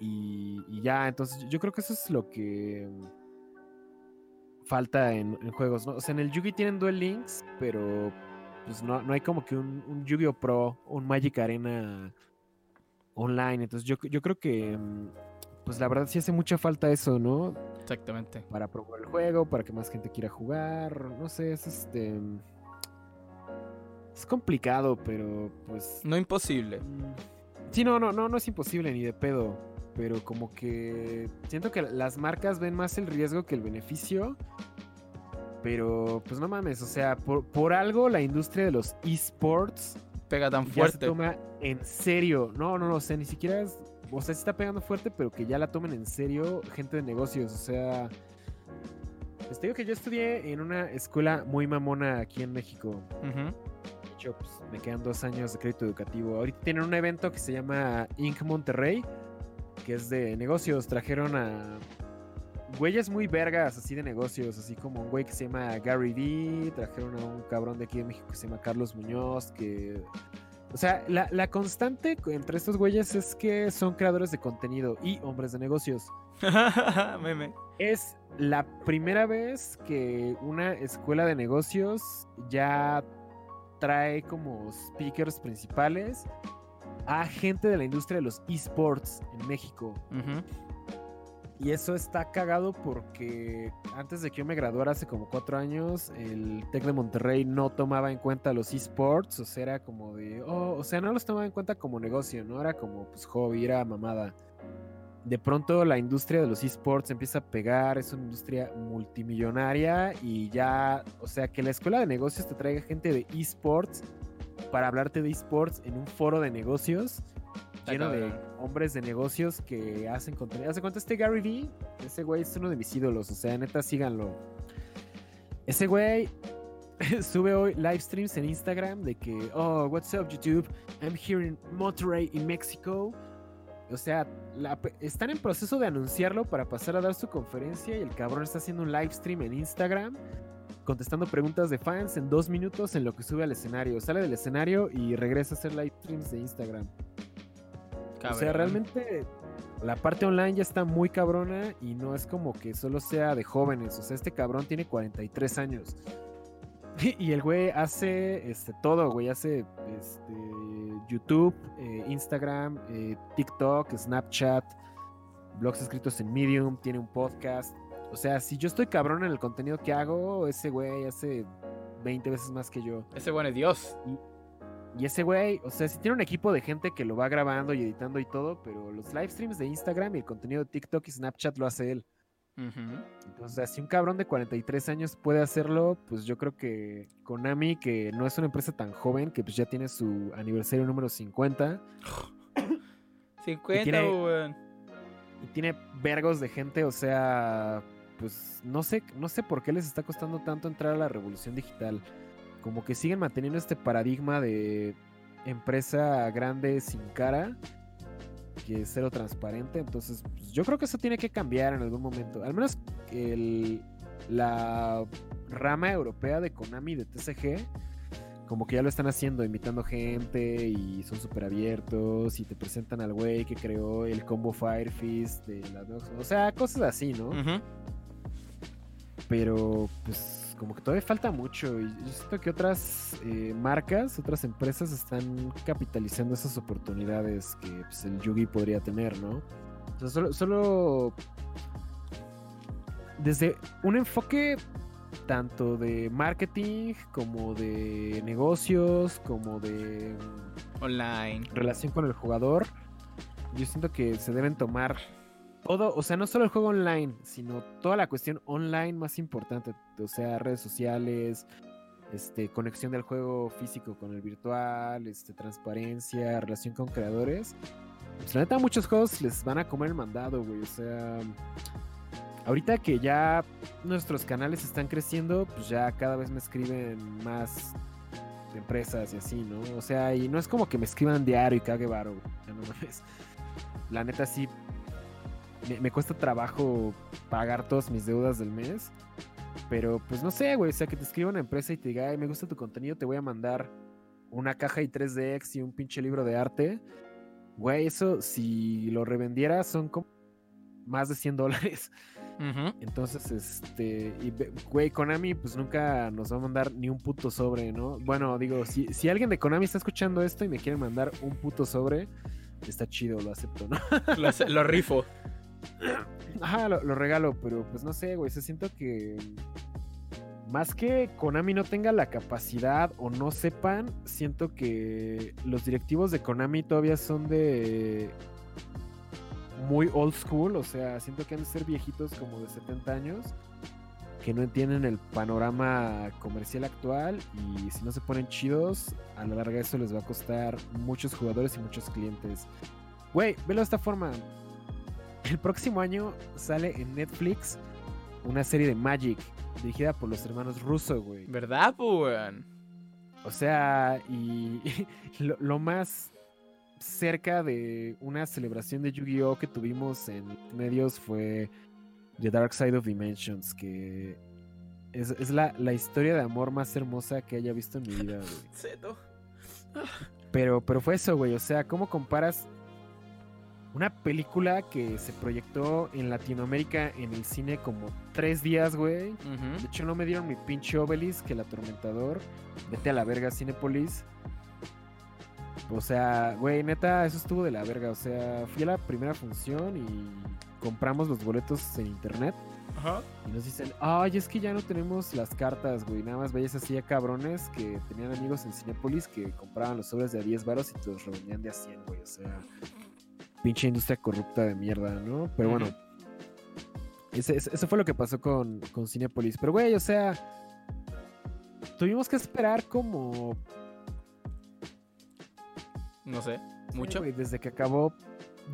Y, y ya, entonces yo creo que eso es lo que falta en, en juegos, ¿no? O sea, en el Yugi tienen Duel Links, pero pues no, no hay como que un, un Yu-Gi-Oh! Pro, un Magic Arena online. Entonces yo, yo creo que mm, pues la verdad sí hace mucha falta eso, ¿no? Exactamente. Para probar el juego, para que más gente quiera jugar. No sé, es este. Es complicado, pero pues. No imposible. Mm, Sí, no, no, no, no es imposible ni de pedo. Pero como que siento que las marcas ven más el riesgo que el beneficio. Pero pues no mames, o sea, por, por algo la industria de los esports Pega tan ya se fuerte. toma en serio. No, no, no, o sea, ni siquiera es. O sea, sí está pegando fuerte, pero que ya la tomen en serio gente de negocios. O sea. Les digo que yo estudié en una escuela muy mamona aquí en México. Ujú. De hecho, pues, me quedan dos años de crédito educativo. Ahorita tienen un evento que se llama Inc. Monterrey, que es de negocios. Trajeron a güeyes muy vergas, así de negocios, así como un güey que se llama Gary Vee. Trajeron a un cabrón de aquí de México que se llama Carlos Muñoz, que... O sea, la, la constante entre estos güeyes es que son creadores de contenido y hombres de negocios. Meme. Es la primera vez que una escuela de negocios ya trae como speakers principales a gente de la industria de los esports en México. Ujú. Y eso está cagado porque antes de que yo me graduara hace como cuatro años, el TEC de Monterrey no tomaba en cuenta los esports, o sea, era como de, oh, o sea, no los tomaba en cuenta como negocio, no era como pues hobby, era mamada. De pronto la industria de los esports empieza a pegar, es una industria multimillonaria y ya, o sea, que la escuela de negocios te traiga gente de esports para hablarte de esports en un foro de negocios Está lleno de hombres de negocios que hacen contenido. ¿Hace cuenta este Gary Vee? Ese güey es uno de mis ídolos, o sea, neta, síganlo. Ese güey sube hoy live streams en Instagram de que, oh, what's up YouTube? I'm here in Monterrey, in Mexico. O sea, la están en proceso de anunciarlo para pasar a dar su conferencia y el cabrón está haciendo un live stream en Instagram contestando preguntas de fans en dos minutos en lo que sube al escenario. Sale del escenario y regresa a hacer live streams de Instagram. O sea, realmente la parte online ya está muy cabrona y no es como que solo sea de jóvenes. O sea, este cabrón tiene 43 años. Y el güey hace este, todo, güey. Hace este, YouTube, eh, Instagram, eh, TikTok, Snapchat, blogs escritos en Medium, tiene un podcast. O sea, si yo estoy cabrón en el contenido que hago, ese güey hace 20 veces más que yo. Ese bueno es Dios. Y ese güey, o sea, sí tiene un equipo de gente que lo va grabando y editando y todo, pero los live streams de Instagram y el contenido de TikTok y Snapchat lo hace él. Ujú. Entonces, si un cabrón de 43 años puede hacerlo, pues yo creo que Konami, que no es una empresa tan joven, que pues ya tiene su aniversario número 50 50, tiene- weón. y tiene vergos de gente, o sea, pues no sé, no sé por qué les está costando tanto entrar a la revolución digital. Como que siguen manteniendo este paradigma de empresa grande sin cara, que es cero transparente. Entonces, pues, yo creo que eso tiene que cambiar en algún momento. Al menos el, la rama europea de Konami de TCG, como que ya lo están haciendo, invitando gente y son súper abiertos y te presentan al güey que creó el combo Fire Fist de la O sea, cosas así, ¿no? Pero pues como que todavía falta mucho y yo siento que otras eh, marcas, otras empresas están capitalizando esas oportunidades que pues, el Yugi podría tener, ¿no? O sea, solo, solo desde un enfoque tanto de marketing como de negocios, como de Online. relación con el jugador, yo siento que se deben tomar todo, o sea, no solo el juego online, sino toda la cuestión online más importante, o sea, redes sociales, este, conexión del juego físico con el virtual, este, transparencia, relación con creadores. Pues la neta, muchos juegos les van a comer el mandado, güey, o sea, ahorita que ya nuestros canales están creciendo, pues ya cada vez me escriben más empresas y así, ¿no? O sea, y no es como que me escriban diario y cague varo, ya no mames. La neta sí me, me cuesta trabajo pagar todas mis deudas del mes. Pero pues no sé, güey. O sea, que te escriba una empresa y te diga, ay, me gusta tu contenido, te voy a mandar una caja y 3DX y un pinche libro de arte. Güey, eso si lo revendiera son como más de 100 dólares. Entonces, este, y güey, Konami pues nunca nos va a mandar ni un puto sobre, ¿no? Bueno, digo, si, si alguien de Konami está escuchando esto y me quiere mandar un puto sobre, está chido, lo acepto, ¿no? Lo rifo. Ajá, lo, lo regalo, pero pues no sé, güey, se siento que más que Konami no tenga la capacidad o no sepan, siento que los directivos de Konami todavía son de muy old school, o sea, siento que han de ser viejitos como de 70 años que no entienden el panorama comercial actual y si no se ponen chidos, a la larga eso les va a costar muchos jugadores y muchos clientes. Güey, velo de esta forma. El próximo año sale en Netflix una serie de Magic dirigida por los hermanos Russo, güey. ¿Verdad, weón? O sea, y lo, lo más cerca de una celebración de Yu-Gi-Oh que tuvimos en medios fue The Dark Side of Dimensions, que es, es la, la historia de amor más hermosa que haya visto en mi vida, güey. Pero, pero fue eso, güey. O sea, ¿cómo comparas una película que se proyectó en Latinoamérica en el cine como tres días, güey? De hecho, no me dieron mi pinche Obelisk, el atormentador. Vete a la verga, Cinepolis. O sea, güey, neta, eso estuvo de la verga. O sea, fui a la primera función y compramos los boletos en internet. Ajá. Y nos dicen, ay, es que ya no tenemos las cartas, güey. Nada más veías así a cabrones que tenían amigos en Cinepolis que compraban los sobres de a 10 varos y te los revendían de a 100, güey. O sea, pinche industria corrupta de mierda, ¿no? Pero bueno, Ujú. ese- ese- eso fue lo que pasó con, con Cinepolis. Pero, güey, o sea, tuvimos que esperar como... No sé. sí, ¿Mucho? güey, desde que acabó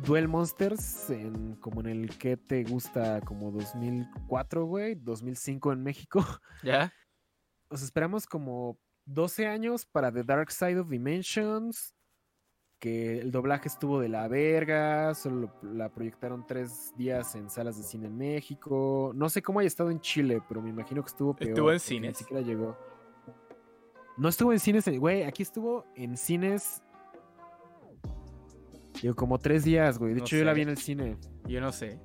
Duel Monsters, en, como en el que te gusta, como 2004, güey, 2005 en México. ¿Ya? sea, esperamos como 12 años para The Dark Side of Dimensions, que el doblaje estuvo de la verga, solo la proyectaron tres días en salas de cine en México. No sé cómo haya estado en Chile, pero me imagino que estuvo peor. Estuvo en porque Ni cines. siquiera llegó. No estuvo en cines, eh, güey, aquí estuvo en cines. Digo, como tres días, güey. De No hecho, yo la vi en el cine. Yo no sé.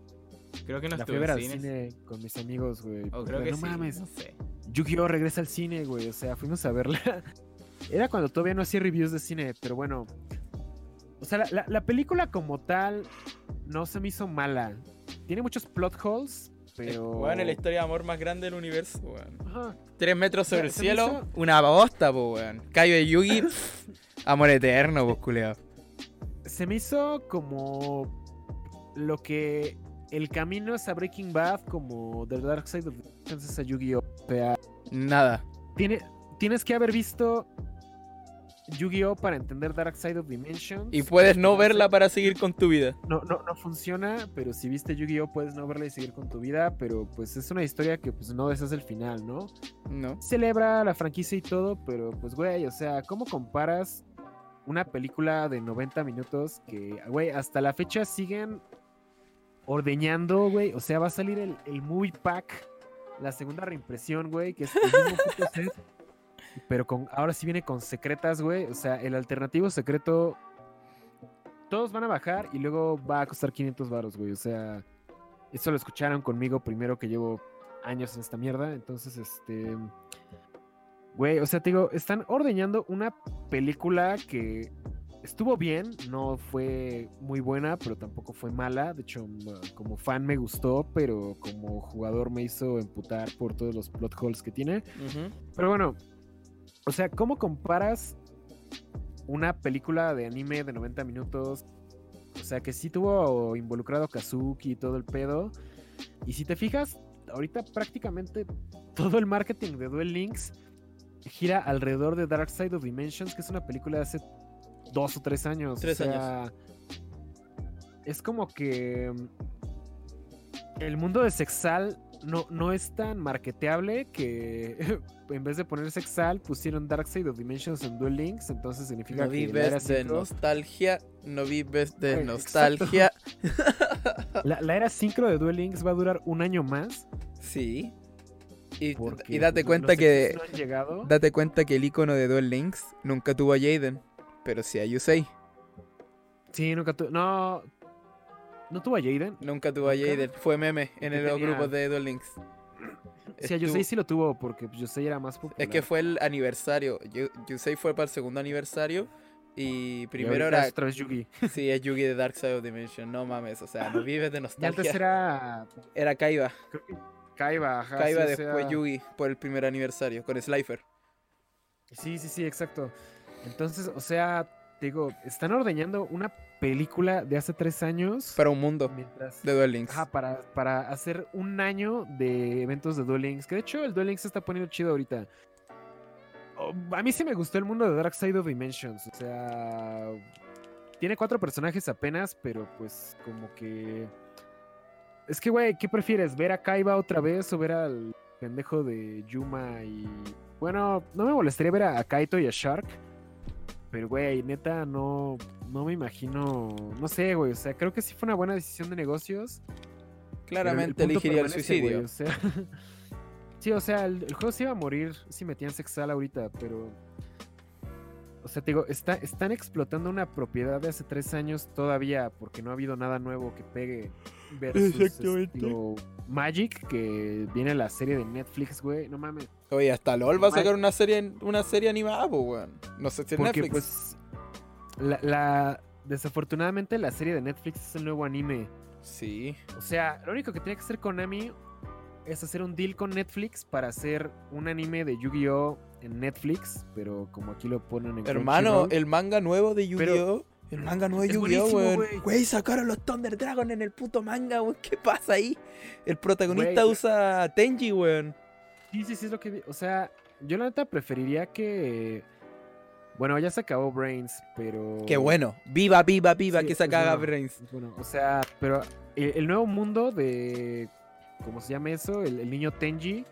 Creo que no la fui a ver en al cines. cine con mis amigos, güey. O porque, creo que no sí. mames, No sé. Yu-Gi-Oh regresa al cine, güey. O sea, fuimos a verla. Era cuando todavía no hacía reviews de cine, pero bueno. O sea, la, la- la película como tal no se me hizo mala. Tiene muchos plot holes, pero. Weón, es la historia de amor más grande del universo, weón. Tres metros sobre el Se cielo, hizo- una bosta, po, weón. Cayo de Yugi, pff, amor eterno, pues, culeado. Se me hizo como lo que el camino es a Breaking Bad, como The Dark Side of the Moon es a Yu-Gi-Oh! O sea, Nada. tiene, tienes que haber visto Yu-Gi-Oh! para entender Dark Side of Dimensions. Y puedes no verla para seguir con tu vida. No, no, no funciona, pero si viste Yu-Gi-Oh! puedes no verla y seguir con tu vida, pero pues es una historia que pues no es el final, ¿no? No. Celebra la franquicia y todo, pero pues güey, o sea, ¿cómo comparas una película de 90 minutos que, güey, hasta la fecha siguen ordeñando, güey? O sea, va a salir el, el movie pack, la segunda reimpresión, güey, que es el mismo puto set, pero con, ahora sí viene con secretas, güey. O sea, el alternativo secreto, todos van a bajar y luego va a costar 500 varos, güey. O sea, eso lo escucharon conmigo primero que llevo años en esta mierda. Entonces, este. Güey, o sea, te digo, están ordeñando una película que estuvo bien, no fue muy buena, pero tampoco fue mala. De hecho, como fan me gustó, pero como jugador me hizo emputar por todos los plot holes que tiene. Pero bueno, o sea, ¿cómo comparas una película de anime de 90 minutos? O sea, que sí tuvo involucrado Kazuki y todo el pedo. Y si te fijas, ahorita prácticamente todo el marketing de Duel Links gira alrededor de Dark Side of Dimensions, que es una película de hace dos o tres años. Tres o sea, Es como que el mundo de Sexal no, no es tan marketeable que en vez de poner Sexal pusieron Dark Side of Dimensions en Duel Links, entonces significa No que vives de nostalgia, no vives de nostalgia. la, la era sincro de Duel Links va a durar un año más. Sí. Y, Porque y date cuenta que no date cuenta que el icono de Duel Links nunca tuvo a Jaden, pero sí a Yusei. Sí, nunca tuvo. No. No tuvo a Jaden. Nunca tuvo a. Jaden, fue meme en Porque los grupos de Duel Links. Sí, a Yusei sí lo tuvo porque pues, Yusei era más popular. Es que fue el aniversario. Yu- Yusei fue para el segundo aniversario. Y Y primero era. es Yugi. Sí, es Yugi de Dark Side of Dimension. No mames, o sea, no vives de Y nostalgia. antes era. Era Kaiba. Kaiba, ajá, Kaiba sí, después sea- Yugi por el primer aniversario con Slifer. Sí, sí, sí, exacto. Entonces, o sea, te digo, están ordeñando una película de hace tres años. Para un mundo mientras. de Duel Links. Ajá, para, para hacer un año de eventos de Duel Links. Que de hecho el Duel Links se está poniendo chido ahorita. Oh, a mí sí me gustó el mundo de Dark Side of Dimensions. O sea, tiene cuatro personajes apenas, pero pues como que... Es que, güey, ¿qué prefieres? ¿Ver a Kaiba otra vez o ver al pendejo de Yuma y... Bueno, no me molestaría ver a, a Kaito y a Shark. Pero, güey, neta, no, no me imagino... No sé, güey. O sea, creo que sí fue una buena decisión de negocios. Claramente el elegiría el permanece, güey, suicidio. o sea, sí, o sea, el, el juego se iba a morir si metían sexal ahorita, pero. O sea, te digo, está, están explotando una propiedad de hace tres años todavía porque no ha habido nada nuevo que pegue. Versus Exactamente. estilo Magic, que viene la serie de Netflix, güey. No mames. Oye, hasta LOL va a sacar una serie, una serie animada, pues, weón. No sé si es Porque, Netflix. pues. La, la- desafortunadamente, la serie de Netflix es el nuevo anime. Sí. O sea, lo único que tiene que hacer Konami es hacer un deal con Netflix para hacer un anime de Yu-Gi-Oh! en Netflix, pero como aquí lo ponen en Hermano, el manga nuevo de Yu-Gi-Oh! El manga nuevo de Yu-Gi-Oh, güey. Güey, sacaron los Thunder Dragon en el puto manga, weón. ¿Qué pasa ahí? El protagonista Güey, usa Tenji, weón. Sí, sí, sí, es lo que... O sea, yo la neta preferiría que... Bueno, ya se acabó Brains, pero... Qué bueno. Viva, viva, viva, Sí, que se bueno. Brains. Bueno, o sea, pero el, el nuevo mundo de... ¿Cómo se llama eso? El, el niño Tenji.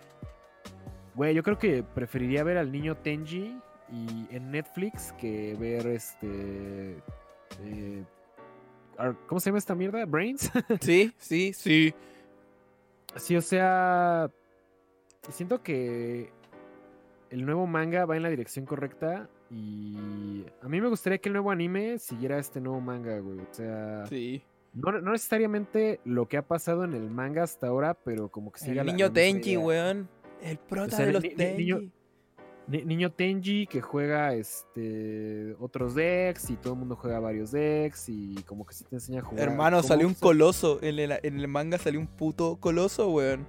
güey, yo creo que preferiría ver al niño Tenji y en Netflix que ver este. eh, ¿Cómo se llama esta mierda? ¿Brains? Sí, sí, sí. sí, o sea. Siento que el nuevo manga va en la dirección correcta. Y a mí me gustaría que el nuevo anime siguiera este nuevo manga, güey. O sea, Sí. no, no necesariamente lo que ha pasado en el manga hasta ahora, pero como que siga El niño la Tenji, weón. El prota O sea, de los ni- Tenji. niño- Ni- niño Tenji que juega este otros decks y todo el mundo juega varios decks y como que sí te enseña a jugar. Hermano, salió un coloso. En el, en el manga salió un puto coloso, weón.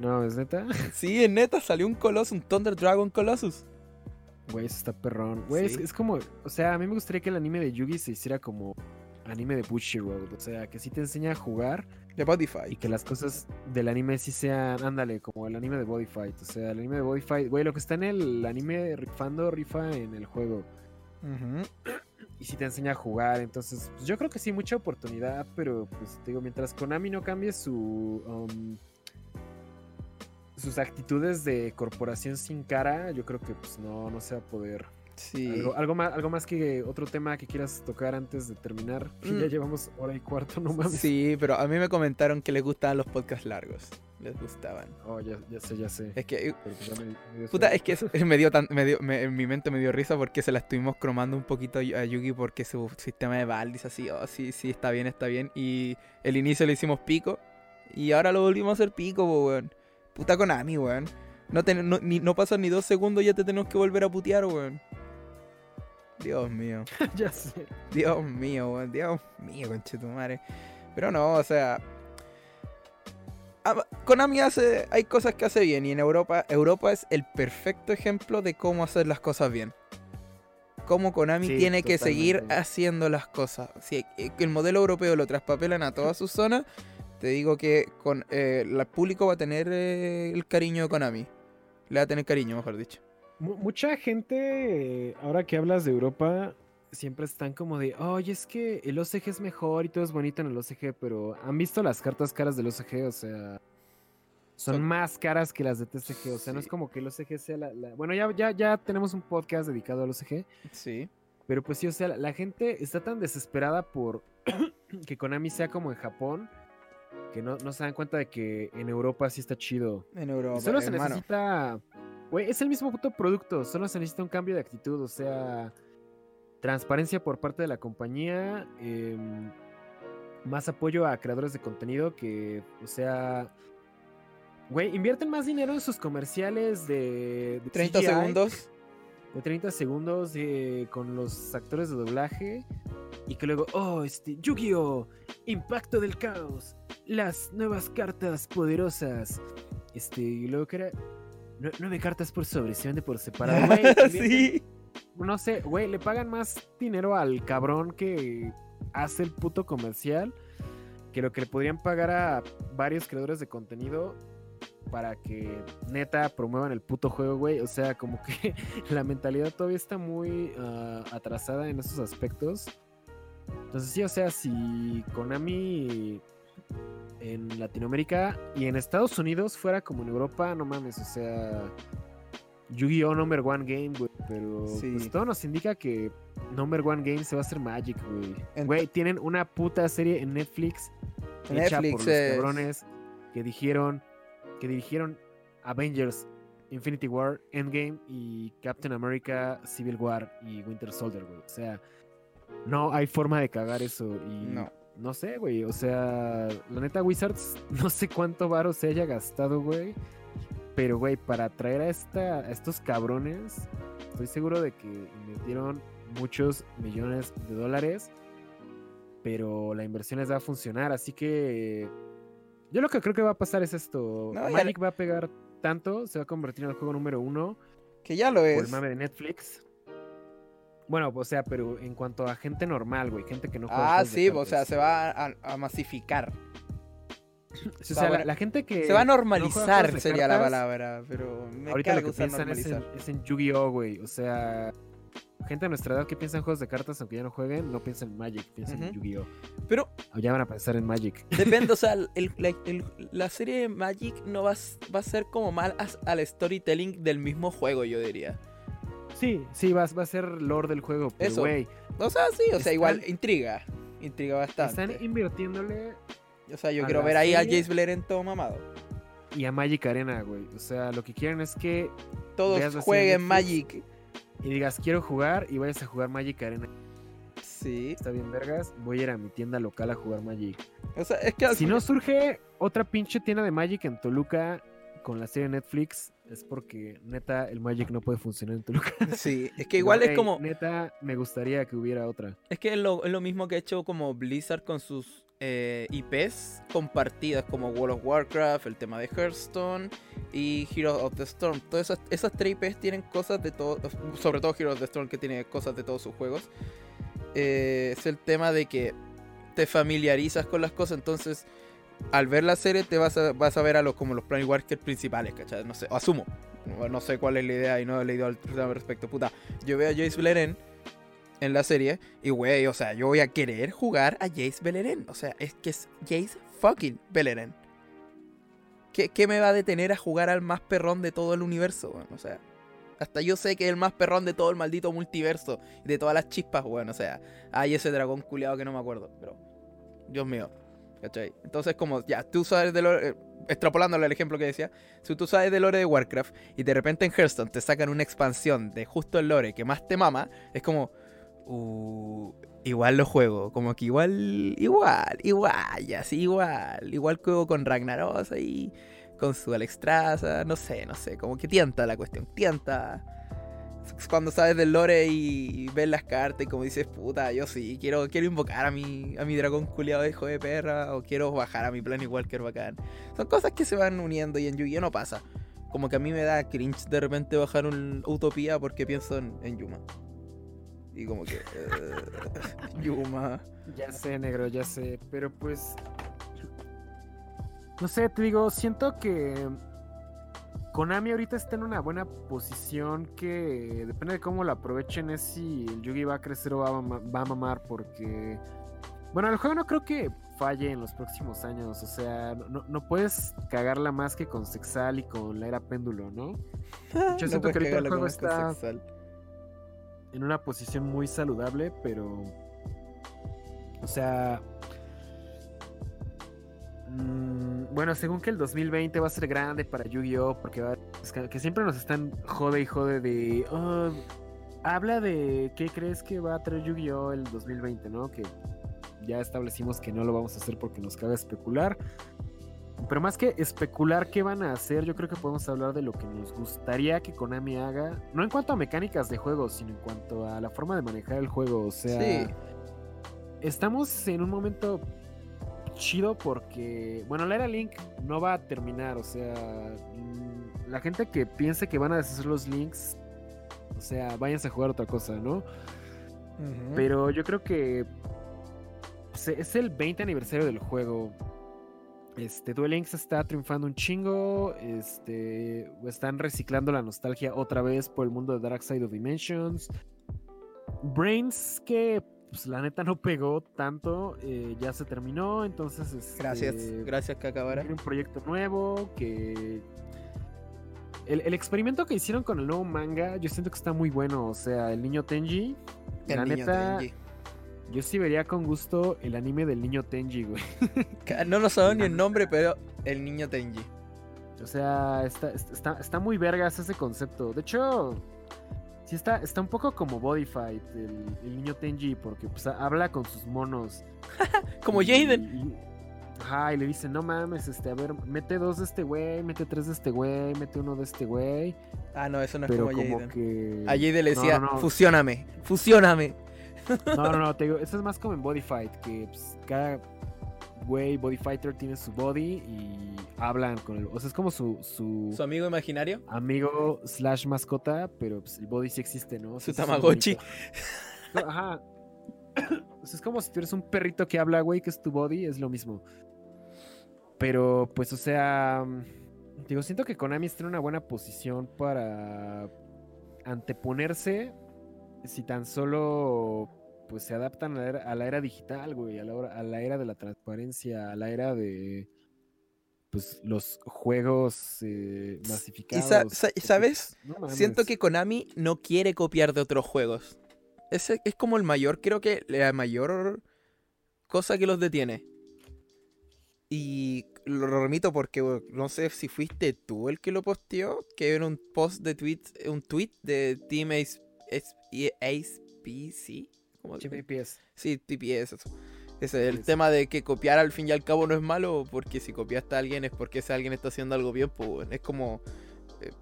No, es neta. Sí, en neta, salió un coloso, un Thunder Dragon Colossus. Güey, eso está perrón. Güey, es- Sí. es, como, o sea, a mí me gustaría que el anime de Yugi se hiciera como anime de Bushiroad, o sea, que sí te enseña a jugar De Body y Fight. que las cosas del anime sí sean, ándale, como el anime de Body Fight, o sea, el anime de Body Fight, güey, lo que está en el anime rifando rifa en el juego. Ujú. y si te enseña a jugar. Entonces, pues, yo creo que sí, mucha oportunidad, pero pues te digo, mientras Konami no cambie su um, sus actitudes de corporación sin cara, yo creo que pues no, no se va a poder. Sí. Algo, algo más, algo más que otro tema que quieras tocar antes de terminar. Que Ya Mm. llevamos hora y cuarto, no mames. Sí, pero a mí me comentaron que les gustaban los podcasts largos. Les gustaban. Oh, ya, ya sé, ya sé. Es que, ya me- me puta, es que me dio tan, me dio, me- en mi mente me dio risa porque se la estuvimos cromando un poquito a Yugi porque su sistema de Val dice así, oh, sí, sí, está bien, está bien. Y el inicio le hicimos pico y ahora lo volvimos a hacer pico, weón. Puta Konami, weón. No, ten- no, ni, no pasan ni dos segundos y ya te tenemos que volver a putear, weón. Dios mío. ya sé. Dios mío, weón, Dios mío, conchetumare. Pero no, o sea. Konami hace. Hay cosas que hace bien y en Europa. Europa es el perfecto ejemplo de cómo hacer las cosas bien. Cómo Konami Sí, tiene que seguir haciendo las cosas. Si el modelo europeo lo traspapelan a todas sus zonas, te digo que con, eh, el público va a tener eh, el cariño de Konami. Le va a tener cariño, mejor dicho. Mu- Mucha gente, eh, ahora que hablas de Europa, siempre están como de, oye, es que el OCG es mejor y todo es bonito en el OCG, pero ¿han visto las cartas caras del OCG? O sea, son Son- más caras que las de TCG. O sea, no es como que el OCG sea la... la- Bueno, ya, ya, ya tenemos un podcast dedicado al OCG, Sí. pero pues sí, o sea, la, la gente está tan desesperada por que Konami sea como en Japón, que no, no se dan cuenta de que en Europa sí está chido. En Europa. Y solo se necesita. Güey, es el mismo puto producto. Solo se necesita un cambio de actitud. O sea, transparencia por parte de la compañía. em, más apoyo a creadores de contenido que, o sea. Güey, invierten más dinero en sus comerciales de, de 30 CGI, segundos. De 30 segundos de- con los actores de doblaje. Y que luego, oh, este, Yu-Gi-Oh! Impacto del caos. Las nuevas cartas poderosas. Este, y luego que era. nue- Nueve cartas por sobre, se vende por separado. Güey, sí. No sé, güey, le pagan más dinero al cabrón que hace el puto comercial que lo que le podrían pagar a varios creadores de contenido para que neta promuevan el puto juego, güey. O sea, como que la mentalidad todavía está muy ah, atrasada en esos aspectos. Entonces sí, o sea, si Konami en Latinoamérica y en Estados Unidos fuera como en Europa, no mames, o sea, Yu-Gi-Oh! Number One Game, güey. Pero Sí. pues todo nos indica que Number One Game se va a hacer Magic, güey. Güey, tienen una puta serie en Netflix hecha Netflix por los es- cabrones que dijeron que dirigieron Avengers, Infinity War, Endgame y Captain America, Civil War y Winter Soldier, güey. O sea, no hay forma de cagar eso y No. No sé, güey. O sea, la neta Wizards no sé cuánto varo se haya gastado, güey. Pero, güey, para traer a, esta, a estos cabrones, estoy seguro de que invirtieron muchos millones de dólares. Pero la inversión les va a funcionar. Así que yo lo que creo que va a pasar es esto. No, ya Magic va a pegar tanto, se va a convertir en el juego número uno Que ya lo por es. el mame de Netflix. Bueno, o sea, pero en cuanto a gente normal, güey, gente que no juega Ah, sí, o sea, se va a, a masificar. O sea, la, gente que. Se va a normalizar, sería la palabra, pero me Ahorita lo que piensan es en, normalizar. es en Yu-Gi-Oh, güey. O sea, gente de nuestra edad que piensa en juegos de cartas, aunque ya no jueguen, no piensa en Magic, piensan en. Yu-Gi-Oh! Pero O ya van a pensar en Magic. depende, o sea, el- la, el- la serie de Magic no va, a s- va a ser como mal as- al storytelling del mismo juego, yo diría. Sí, sí, va, va a ser lore del juego, pero Eso. güey, O sea, sí, o sea, igual intriga. Intriga bastante. están invirtiéndole O sea, yo quiero ver ahí a. Jace Blair en todo mamado. y a Magic Arena, güey. O sea, lo que quieren es que Todos jueguen Magic. y digas, quiero jugar y vayas a jugar Magic Arena. Sí. Está bien, vergas. Voy a ir a mi tienda local a jugar Magic. O sea, es que Si no surge otra pinche tienda de Magic en Toluca con la serie Netflix, es porque neta el Magic no puede funcionar en Toluca. Sí, es que igual es como. Neta, me gustaría que hubiera otra. Es que es lo, es lo mismo que ha hecho como Blizzard con sus eh, IPs compartidas como World of Warcraft, el tema de Hearthstone y Heroes of the Storm. Todas esas, esas tres IPs tienen cosas de todo, sobre todo Heroes of the Storm que tiene cosas de todos sus juegos. Eh, es el tema de que te familiarizas con las cosas, entonces al ver la serie te vas a, vas a ver a los como los Planet Walkers principales, ¿cachai? No sé, asumo. No- sé cuál es la idea y no he leído al respecto. Puta, yo veo a Jace Beleren en la serie y, güey, o sea, yo voy a querer jugar a Jace Beleren. O sea, es que es Jace fucking Beleren. ¿Qué, qué me va a detener a jugar al más perrón de todo el universo, weón? O sea, hasta yo sé que es el más perrón de todo el maldito multiverso de todas las chispas, weón. O sea, hay ese dragón culiado que no me acuerdo, pero. Dios mío. ¿Cachai? Entonces, como ya tú sabes de lore, eh, extrapolándole al ejemplo que decía, si tú sabes de lore de Warcraft y de repente en Hearthstone te sacan una expansión de justo el lore que más te mama, es como, uh, igual lo juego, como que igual, igual, igual, ya, sí, igual, igual juego con Ragnaros ahí, con su Alexstrasza, no sé, no sé, como que tienta la cuestión, tienta. Cuando sabes del lore y ves las cartas y como dices, puta, yo sí, quiero, quiero invocar a mi, a mi dragón culiado hijo de perra, o quiero bajar a mi Planet Walker bacán. Son cosas que se van uniendo y en Yu-Gi-Oh no pasa. Como que a mí me da cringe de repente bajar un Utopía porque pienso en, en Yuma. Y como que... eh, Yuma. Ya sé, negro, ya sé. Pero pues. No sé, te digo, siento que. Konami ahorita está en una buena posición que depende de cómo lo aprovechen es si el Yugi va a crecer o va a, mama- va a mamar porque... Bueno, el juego no creo que falle en los próximos años, o sea, no, no- puedes cagarla más que con Sexal y con la era péndulo, ¿no? No siento que ahorita el juego está- sexual. en una posición muy saludable, pero. O sea. Mm, bueno, según que el 2020 va a ser grande para Yu-Gi-Oh! Porque va- es que, que siempre nos están jode y jode de. "Oh, habla de qué crees que va a traer Yu-Gi-Oh! el 2020, ¿no? Que ya establecimos que no lo vamos a hacer porque nos cabe especular. Pero más que especular qué van a hacer, yo creo que podemos hablar de lo que nos gustaría que Konami haga. No en cuanto a mecánicas de juego, sino en cuanto a la forma de manejar el juego. O sea, Sí. estamos en un momento chido porque, bueno, la era Link no va a terminar. O sea, mm, la gente que piense que van a deshacer los links, o sea, váyanse a jugar otra cosa, ¿no? Pero yo creo que se- es el 20 aniversario del juego. Este, Duel Links está triunfando un chingo. Este, están reciclando la nostalgia otra vez por el mundo de Dark Side of Dimensions. Brains, que pues, la neta no pegó tanto, eh, ya se terminó. Entonces, este, Gracias, gracias que acabara. Un proyecto nuevo que. El, el experimento que hicieron con el nuevo manga, yo siento que está muy bueno. O sea, el niño Tenji. El la niño neta, Tenji. yo sí vería con gusto el anime del niño Tenji, güey. No nos sabemos ni el nombre, pero el niño Tenji. O sea, está, está, está muy vergas ese concepto. De hecho, sí está, está un poco como Body Fight, el, el niño Tenji, porque pues, habla con sus monos. Como Y- Jaden. y- Ajá, y le dice, no mames, este, a ver, mete dos de este güey, mete tres de este güey, mete uno de este güey. Ah, no, eso no es Pero como como Jaden. que... A Jaden le decía, no, no. fusióname, fusióname. No, no, no, te digo, eso es más como en Body Fight, que pues, cada güey, Body Fighter tiene su body y hablan con el... O sea, es como su, su, Su amigo imaginario. amigo slash mascota, pero pues, el body sí existe, ¿no? O Su sea, Tamagotchi. Ajá. O sea, es como si tú eres un perrito que habla, güey, que es tu body, es lo mismo. Pero, pues, o sea, digo, siento que Konami está en una buena posición para anteponerse si tan solo pues se adaptan a la era, a la era digital, güey, a la, hora- a la era de la transparencia, a la era de pues los juegos eh, Y masificados. sa- sa- ¿sabes? No. Siento que Konami no quiere copiar de otros juegos. Ese es como el mayor, creo que la mayor cosa que los detiene. Y lo remito porque no sé si fuiste tú el que lo posteó, que era un post de tweet, un tweet de Team Ace, Ace- ACPC. ¿Cómo TPS. Sí, TPS, eso. Ese, el tema de que copiar al fin y al cabo no es malo, porque si copiaste a alguien es porque ese alguien está haciendo algo bien, pues es como eh,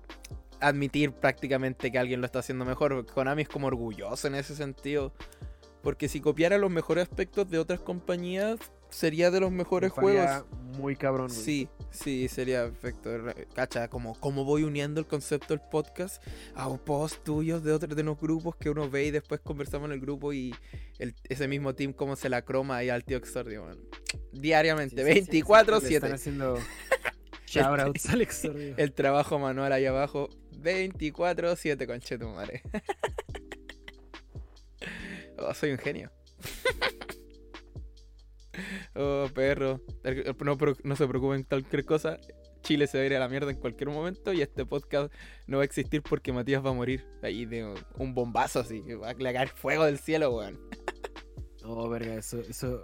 admitir prácticamente que alguien lo está haciendo mejor. Konami es como orgulloso en ese sentido, porque si copiara los mejores aspectos de otras compañías, sería de los mejores juegos. Muy cabrón, güey. Sí, sí, sería perfecto. Cacha, como, como voy uniendo el concepto del podcast a un post tuyos de otros de unos grupos que uno ve y después conversamos en el grupo y el- ese mismo team cómo se la croma ahí al tío Exordio. Diariamente, Sí, sí, sí, sí, 24-7. le Están haciendo al Exordio. El trabajo manual ahí abajo, 24-7, conchetu madre. oh, soy un genio. oh, perro. El- No, se preocupen cualquier cosa. Chile se va a ir a la mierda en cualquier momento y este podcast no va a existir porque Matías va a morir. Ahí de un bombazo así. que Va a caer fuego del cielo, weón. No, verga, eso, eso,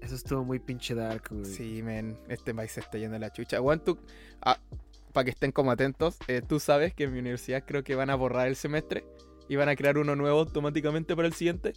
eso estuvo muy pinche dark, güey. Sí, men, este país se está yendo a la chucha. Juan, tú, para que estén como atentos, eh, tú sabes que en mi universidad creo que van a borrar el semestre y van a crear uno nuevo automáticamente para el siguiente.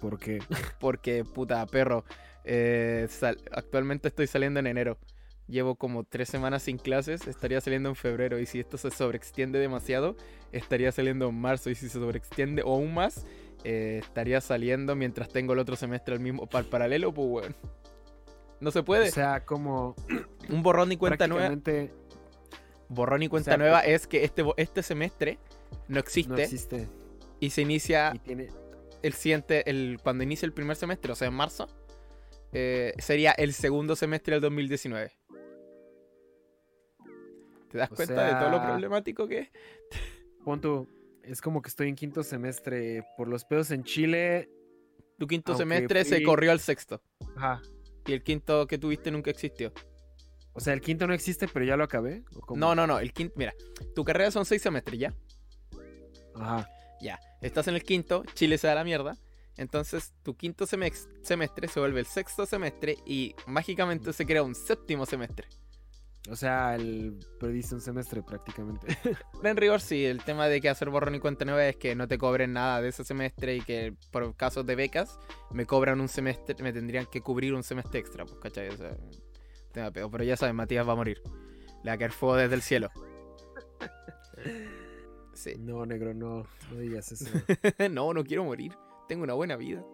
Porque Porque, puta, perro, eh, sal- actualmente estoy saliendo en enero. Llevo como tres semanas sin clases, estaría saliendo en febrero. Y si esto se sobreextiende demasiado, estaría saliendo en marzo. Y si se sobreextiende o aún más, eh, estaría saliendo mientras tengo el otro semestre al mismo, para paralelo, pues, weón. No se puede. o sea, como Un borrón y cuenta nueva. prácticamente Borrón y cuenta sea, nueva es que este, este semestre no existe, no existe. y se inicia Y tiene, el siguiente, el, cuando inicia el primer semestre, o sea, en marzo, eh, sería el segundo semestre del 2019. ¿Te das O cuenta de todo lo problemático que es? pon tú, es como que estoy en quinto semestre por los pedos en Chile. Tu quinto semestre se corrió al sexto. Ajá. Y el quinto que tuviste nunca existió. O sea, el quinto no existe, pero ya lo acabé. No, no, no. El quinto, mira, tu carrera son seis semestres ya. Ajá. Ya. Estás en el quinto, Chile se da la mierda. Entonces, tu quinto semestre se vuelve el sexto semestre y mágicamente se crea un séptimo semestre. O sea, el perdiste un semestre prácticamente. En rigor, sí, el tema de que hacer borrón y cuenta nueva es que no te cobren nada de ese semestre y que por casos de becas me cobran un semestre, me tendrían que cubrir un semestre extra, pues, ¿cachai? O sea, tema peo. Pero ya sabes, Matías va a morir. Le va a caer fuego desde el cielo. Sí. no, negro, no. No digas eso. no, no quiero morir. Tengo una buena vida.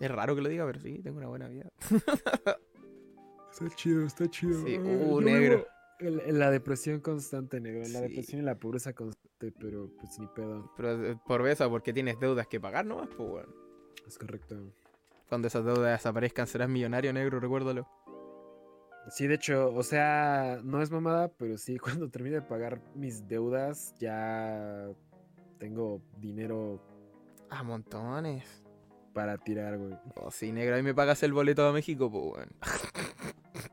Es raro que lo diga, pero sí, tengo una buena vida. está chido, está chido. Sí, uh, yo negro. En, en la depresión constante, negro. En la Sí. depresión y la pobreza constante, pero pues ni pedo. Pero eh, por eso, porque tienes deudas que pagar nomás, pues bueno. Es correcto. Cuando esas deudas desaparezcan serás millonario negro, recuérdalo. Sí, de hecho, o sea, no es mamada, pero sí, cuando termine de pagar mis deudas, ya tengo dinero A montones. para tirar, güey. Oh, sí, negro, ahí me pagas el boleto a México, pues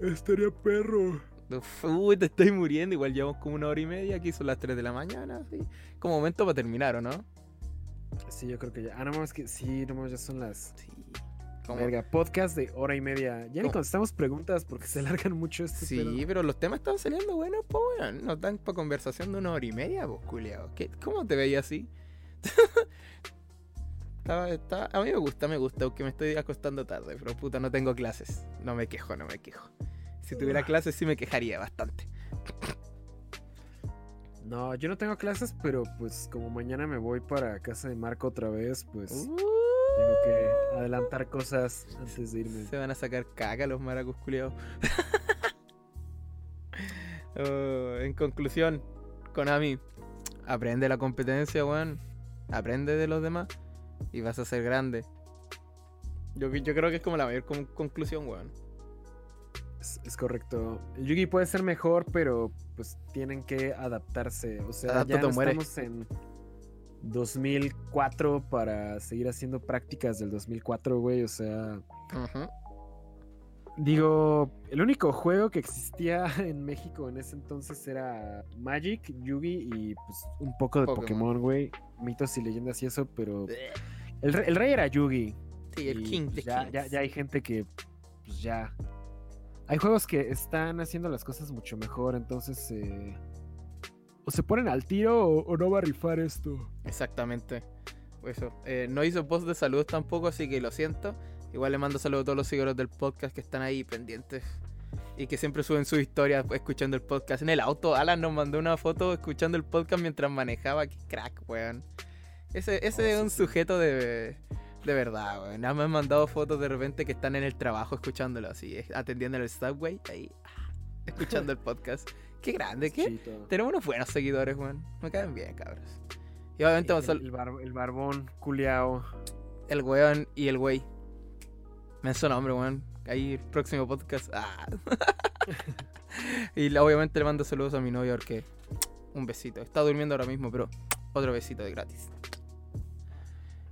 bueno. Estaría perro. Uy, te estoy muriendo. Igual llevamos como una hora y media. Aquí son las 3 de la mañana. ¿sí? Como momento para terminar, ¿o no? Sí, yo creo que ya. Ah, no mames, que sí, no mames, ya son las. Sí. Como- Verga, podcast de hora y media. Ya ni contestamos preguntas porque se largan mucho este Sí, pedo. pero los temas están saliendo buenos, pues bueno. Nos dan para conversación de una hora y media, pues culiao. ¿Qué- ¿Cómo te veías así? Estaba- estaba- a mí me gusta, me gusta, aunque me estoy acostando tarde, pero puta, no tengo clases. No me quejo, no me quejo. Si tuviera clases sí me quejaría bastante. No, yo no tengo clases, pero pues como mañana me voy para casa de Marco otra vez, pues Uh, tengo que adelantar cosas antes de irme. Se van a sacar caca los maracos culiados. Oh, en conclusión, Konami, aprende la competencia, weón. Aprende de los demás y vas a ser grande. Yo, yo creo que es como la mayor con- conclusión, weón. Es, es correcto. El Yugi puede ser mejor, pero pues tienen que adaptarse. O sea, ya Adáptate o no estamos en 2004 para seguir haciendo prácticas del 2004, güey. O sea, digo, el único juego que existía en México en ese entonces era Magic, Yugi y pues un poco de Pokémon. Güey. Mitos y leyendas y eso, pero el, re- el rey era Yugi. Sí, el King pues, de ya, ya hay gente que, pues ya. Hay juegos que están haciendo las cosas mucho mejor, entonces. eh, o se ponen al tiro o, o no va a rifar esto. Exactamente. Eso. Eh, no hizo post de saludos tampoco, así que lo siento. Igual le mando saludos a todos los seguidores del podcast que están ahí pendientes. Y que siempre suben sus historias escuchando el podcast. En el auto, Alan nos mandó una foto escuchando el podcast mientras manejaba. Qué crack, weón. Ese, ese Oh, es un sí. sujeto de, de verdad, weón. Nada me han mandado fotos de repente que están en el trabajo escuchándolo así, eh, atendiendo el subway, ahí, ah, escuchando el podcast. Qué grande, qué, tenemos unos buenos seguidores, weón. Me caen bien, cabros. Y obviamente el, el bar- el barbón, culiao. el weón y el wey. Me su nombre, weón. Ahí, próximo podcast. Ah. y obviamente le mando saludos a mi novio porque un besito. Está durmiendo ahora mismo, pero otro besito de gratis.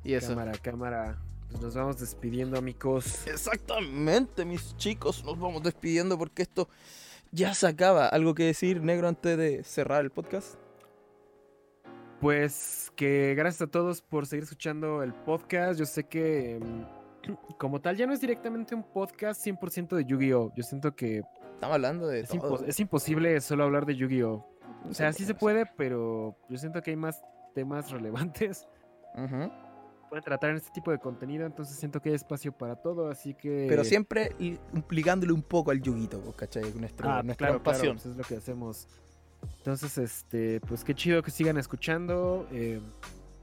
Y eso. Cámara, cámara. Pues nos vamos despidiendo, amigos. Exactamente, mis chicos. Nos vamos despidiendo porque esto ya se acaba. ¿Algo que decir, negro, antes de cerrar el podcast? Pues que gracias a todos por seguir escuchando el podcast. Yo sé que, mm, como tal, ya no es directamente un podcast 100% de Yu-Gi-Oh! Yo siento que Estamos hablando de es, todo. impos- es imposible solo hablar de Yu-Gi-Oh! O sea, sí se puede, pero yo siento que hay más temas relevantes. Pueden tratar en este tipo de contenido, entonces siento que hay espacio para todo, así que... Pero siempre implicándole un poco al yuguito, pues, ¿cachai? Nuestro, Ah, nuestra claro, claro, pasión. pues es lo que hacemos. Entonces, este, pues qué chido que sigan escuchando. eh,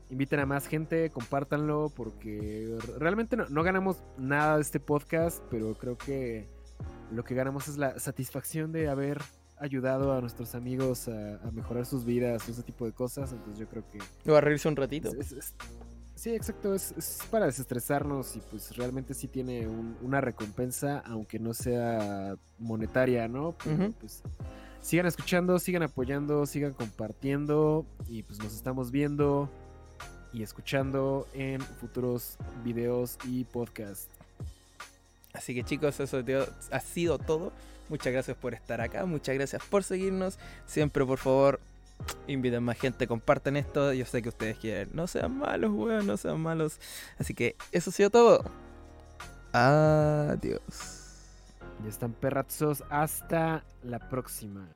inviten a más gente, compártanlo, porque realmente no, no ganamos nada de este podcast, pero creo que lo que ganamos es la satisfacción de haber ayudado a nuestros amigos a, a mejorar sus vidas, ese tipo de cosas. Entonces yo creo que va a reírse un ratito. es- es- es- sí, exacto, es, es para desestresarnos y pues realmente sí tiene un- una recompensa, aunque no sea monetaria, ¿no? Pero, pues sigan escuchando, sigan apoyando, sigan compartiendo y pues nos estamos viendo y escuchando en futuros videos y podcasts. Así que chicos, eso ha sido todo. Muchas gracias por estar acá, muchas gracias por seguirnos. Siempre, por favor, inviten más gente, compartan esto. Yo sé que ustedes quieren. No sean malos, weón, no sean malos. Así que eso ha sido todo. Adiós. Ya están perrazos, hasta la próxima.